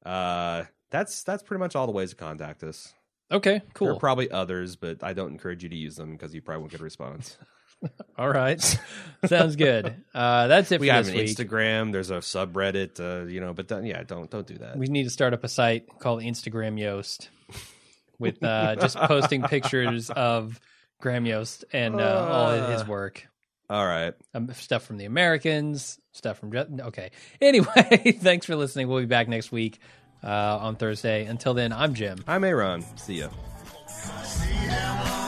Uh, that's that's pretty much all the ways to contact us. Okay, cool. There are probably others, but I don't encourage you to use them because you probably won't get a response. *laughs* All right, sounds good. Uh, that's it we for have this an week. Instagram. There's a subreddit. Uh, you know, but don't, yeah, don't don't do that. We need to start up a site called Instagram Yost with uh, just *laughs* posting pictures of Graham Yost and uh, all of his work. all right. Um, stuff from the Americans, stuff from. Okay. Anyway, *laughs* thanks for listening. We'll be back next week uh, on Thursday. Until then, I'm Jim. I'm Aaron. See ya. See him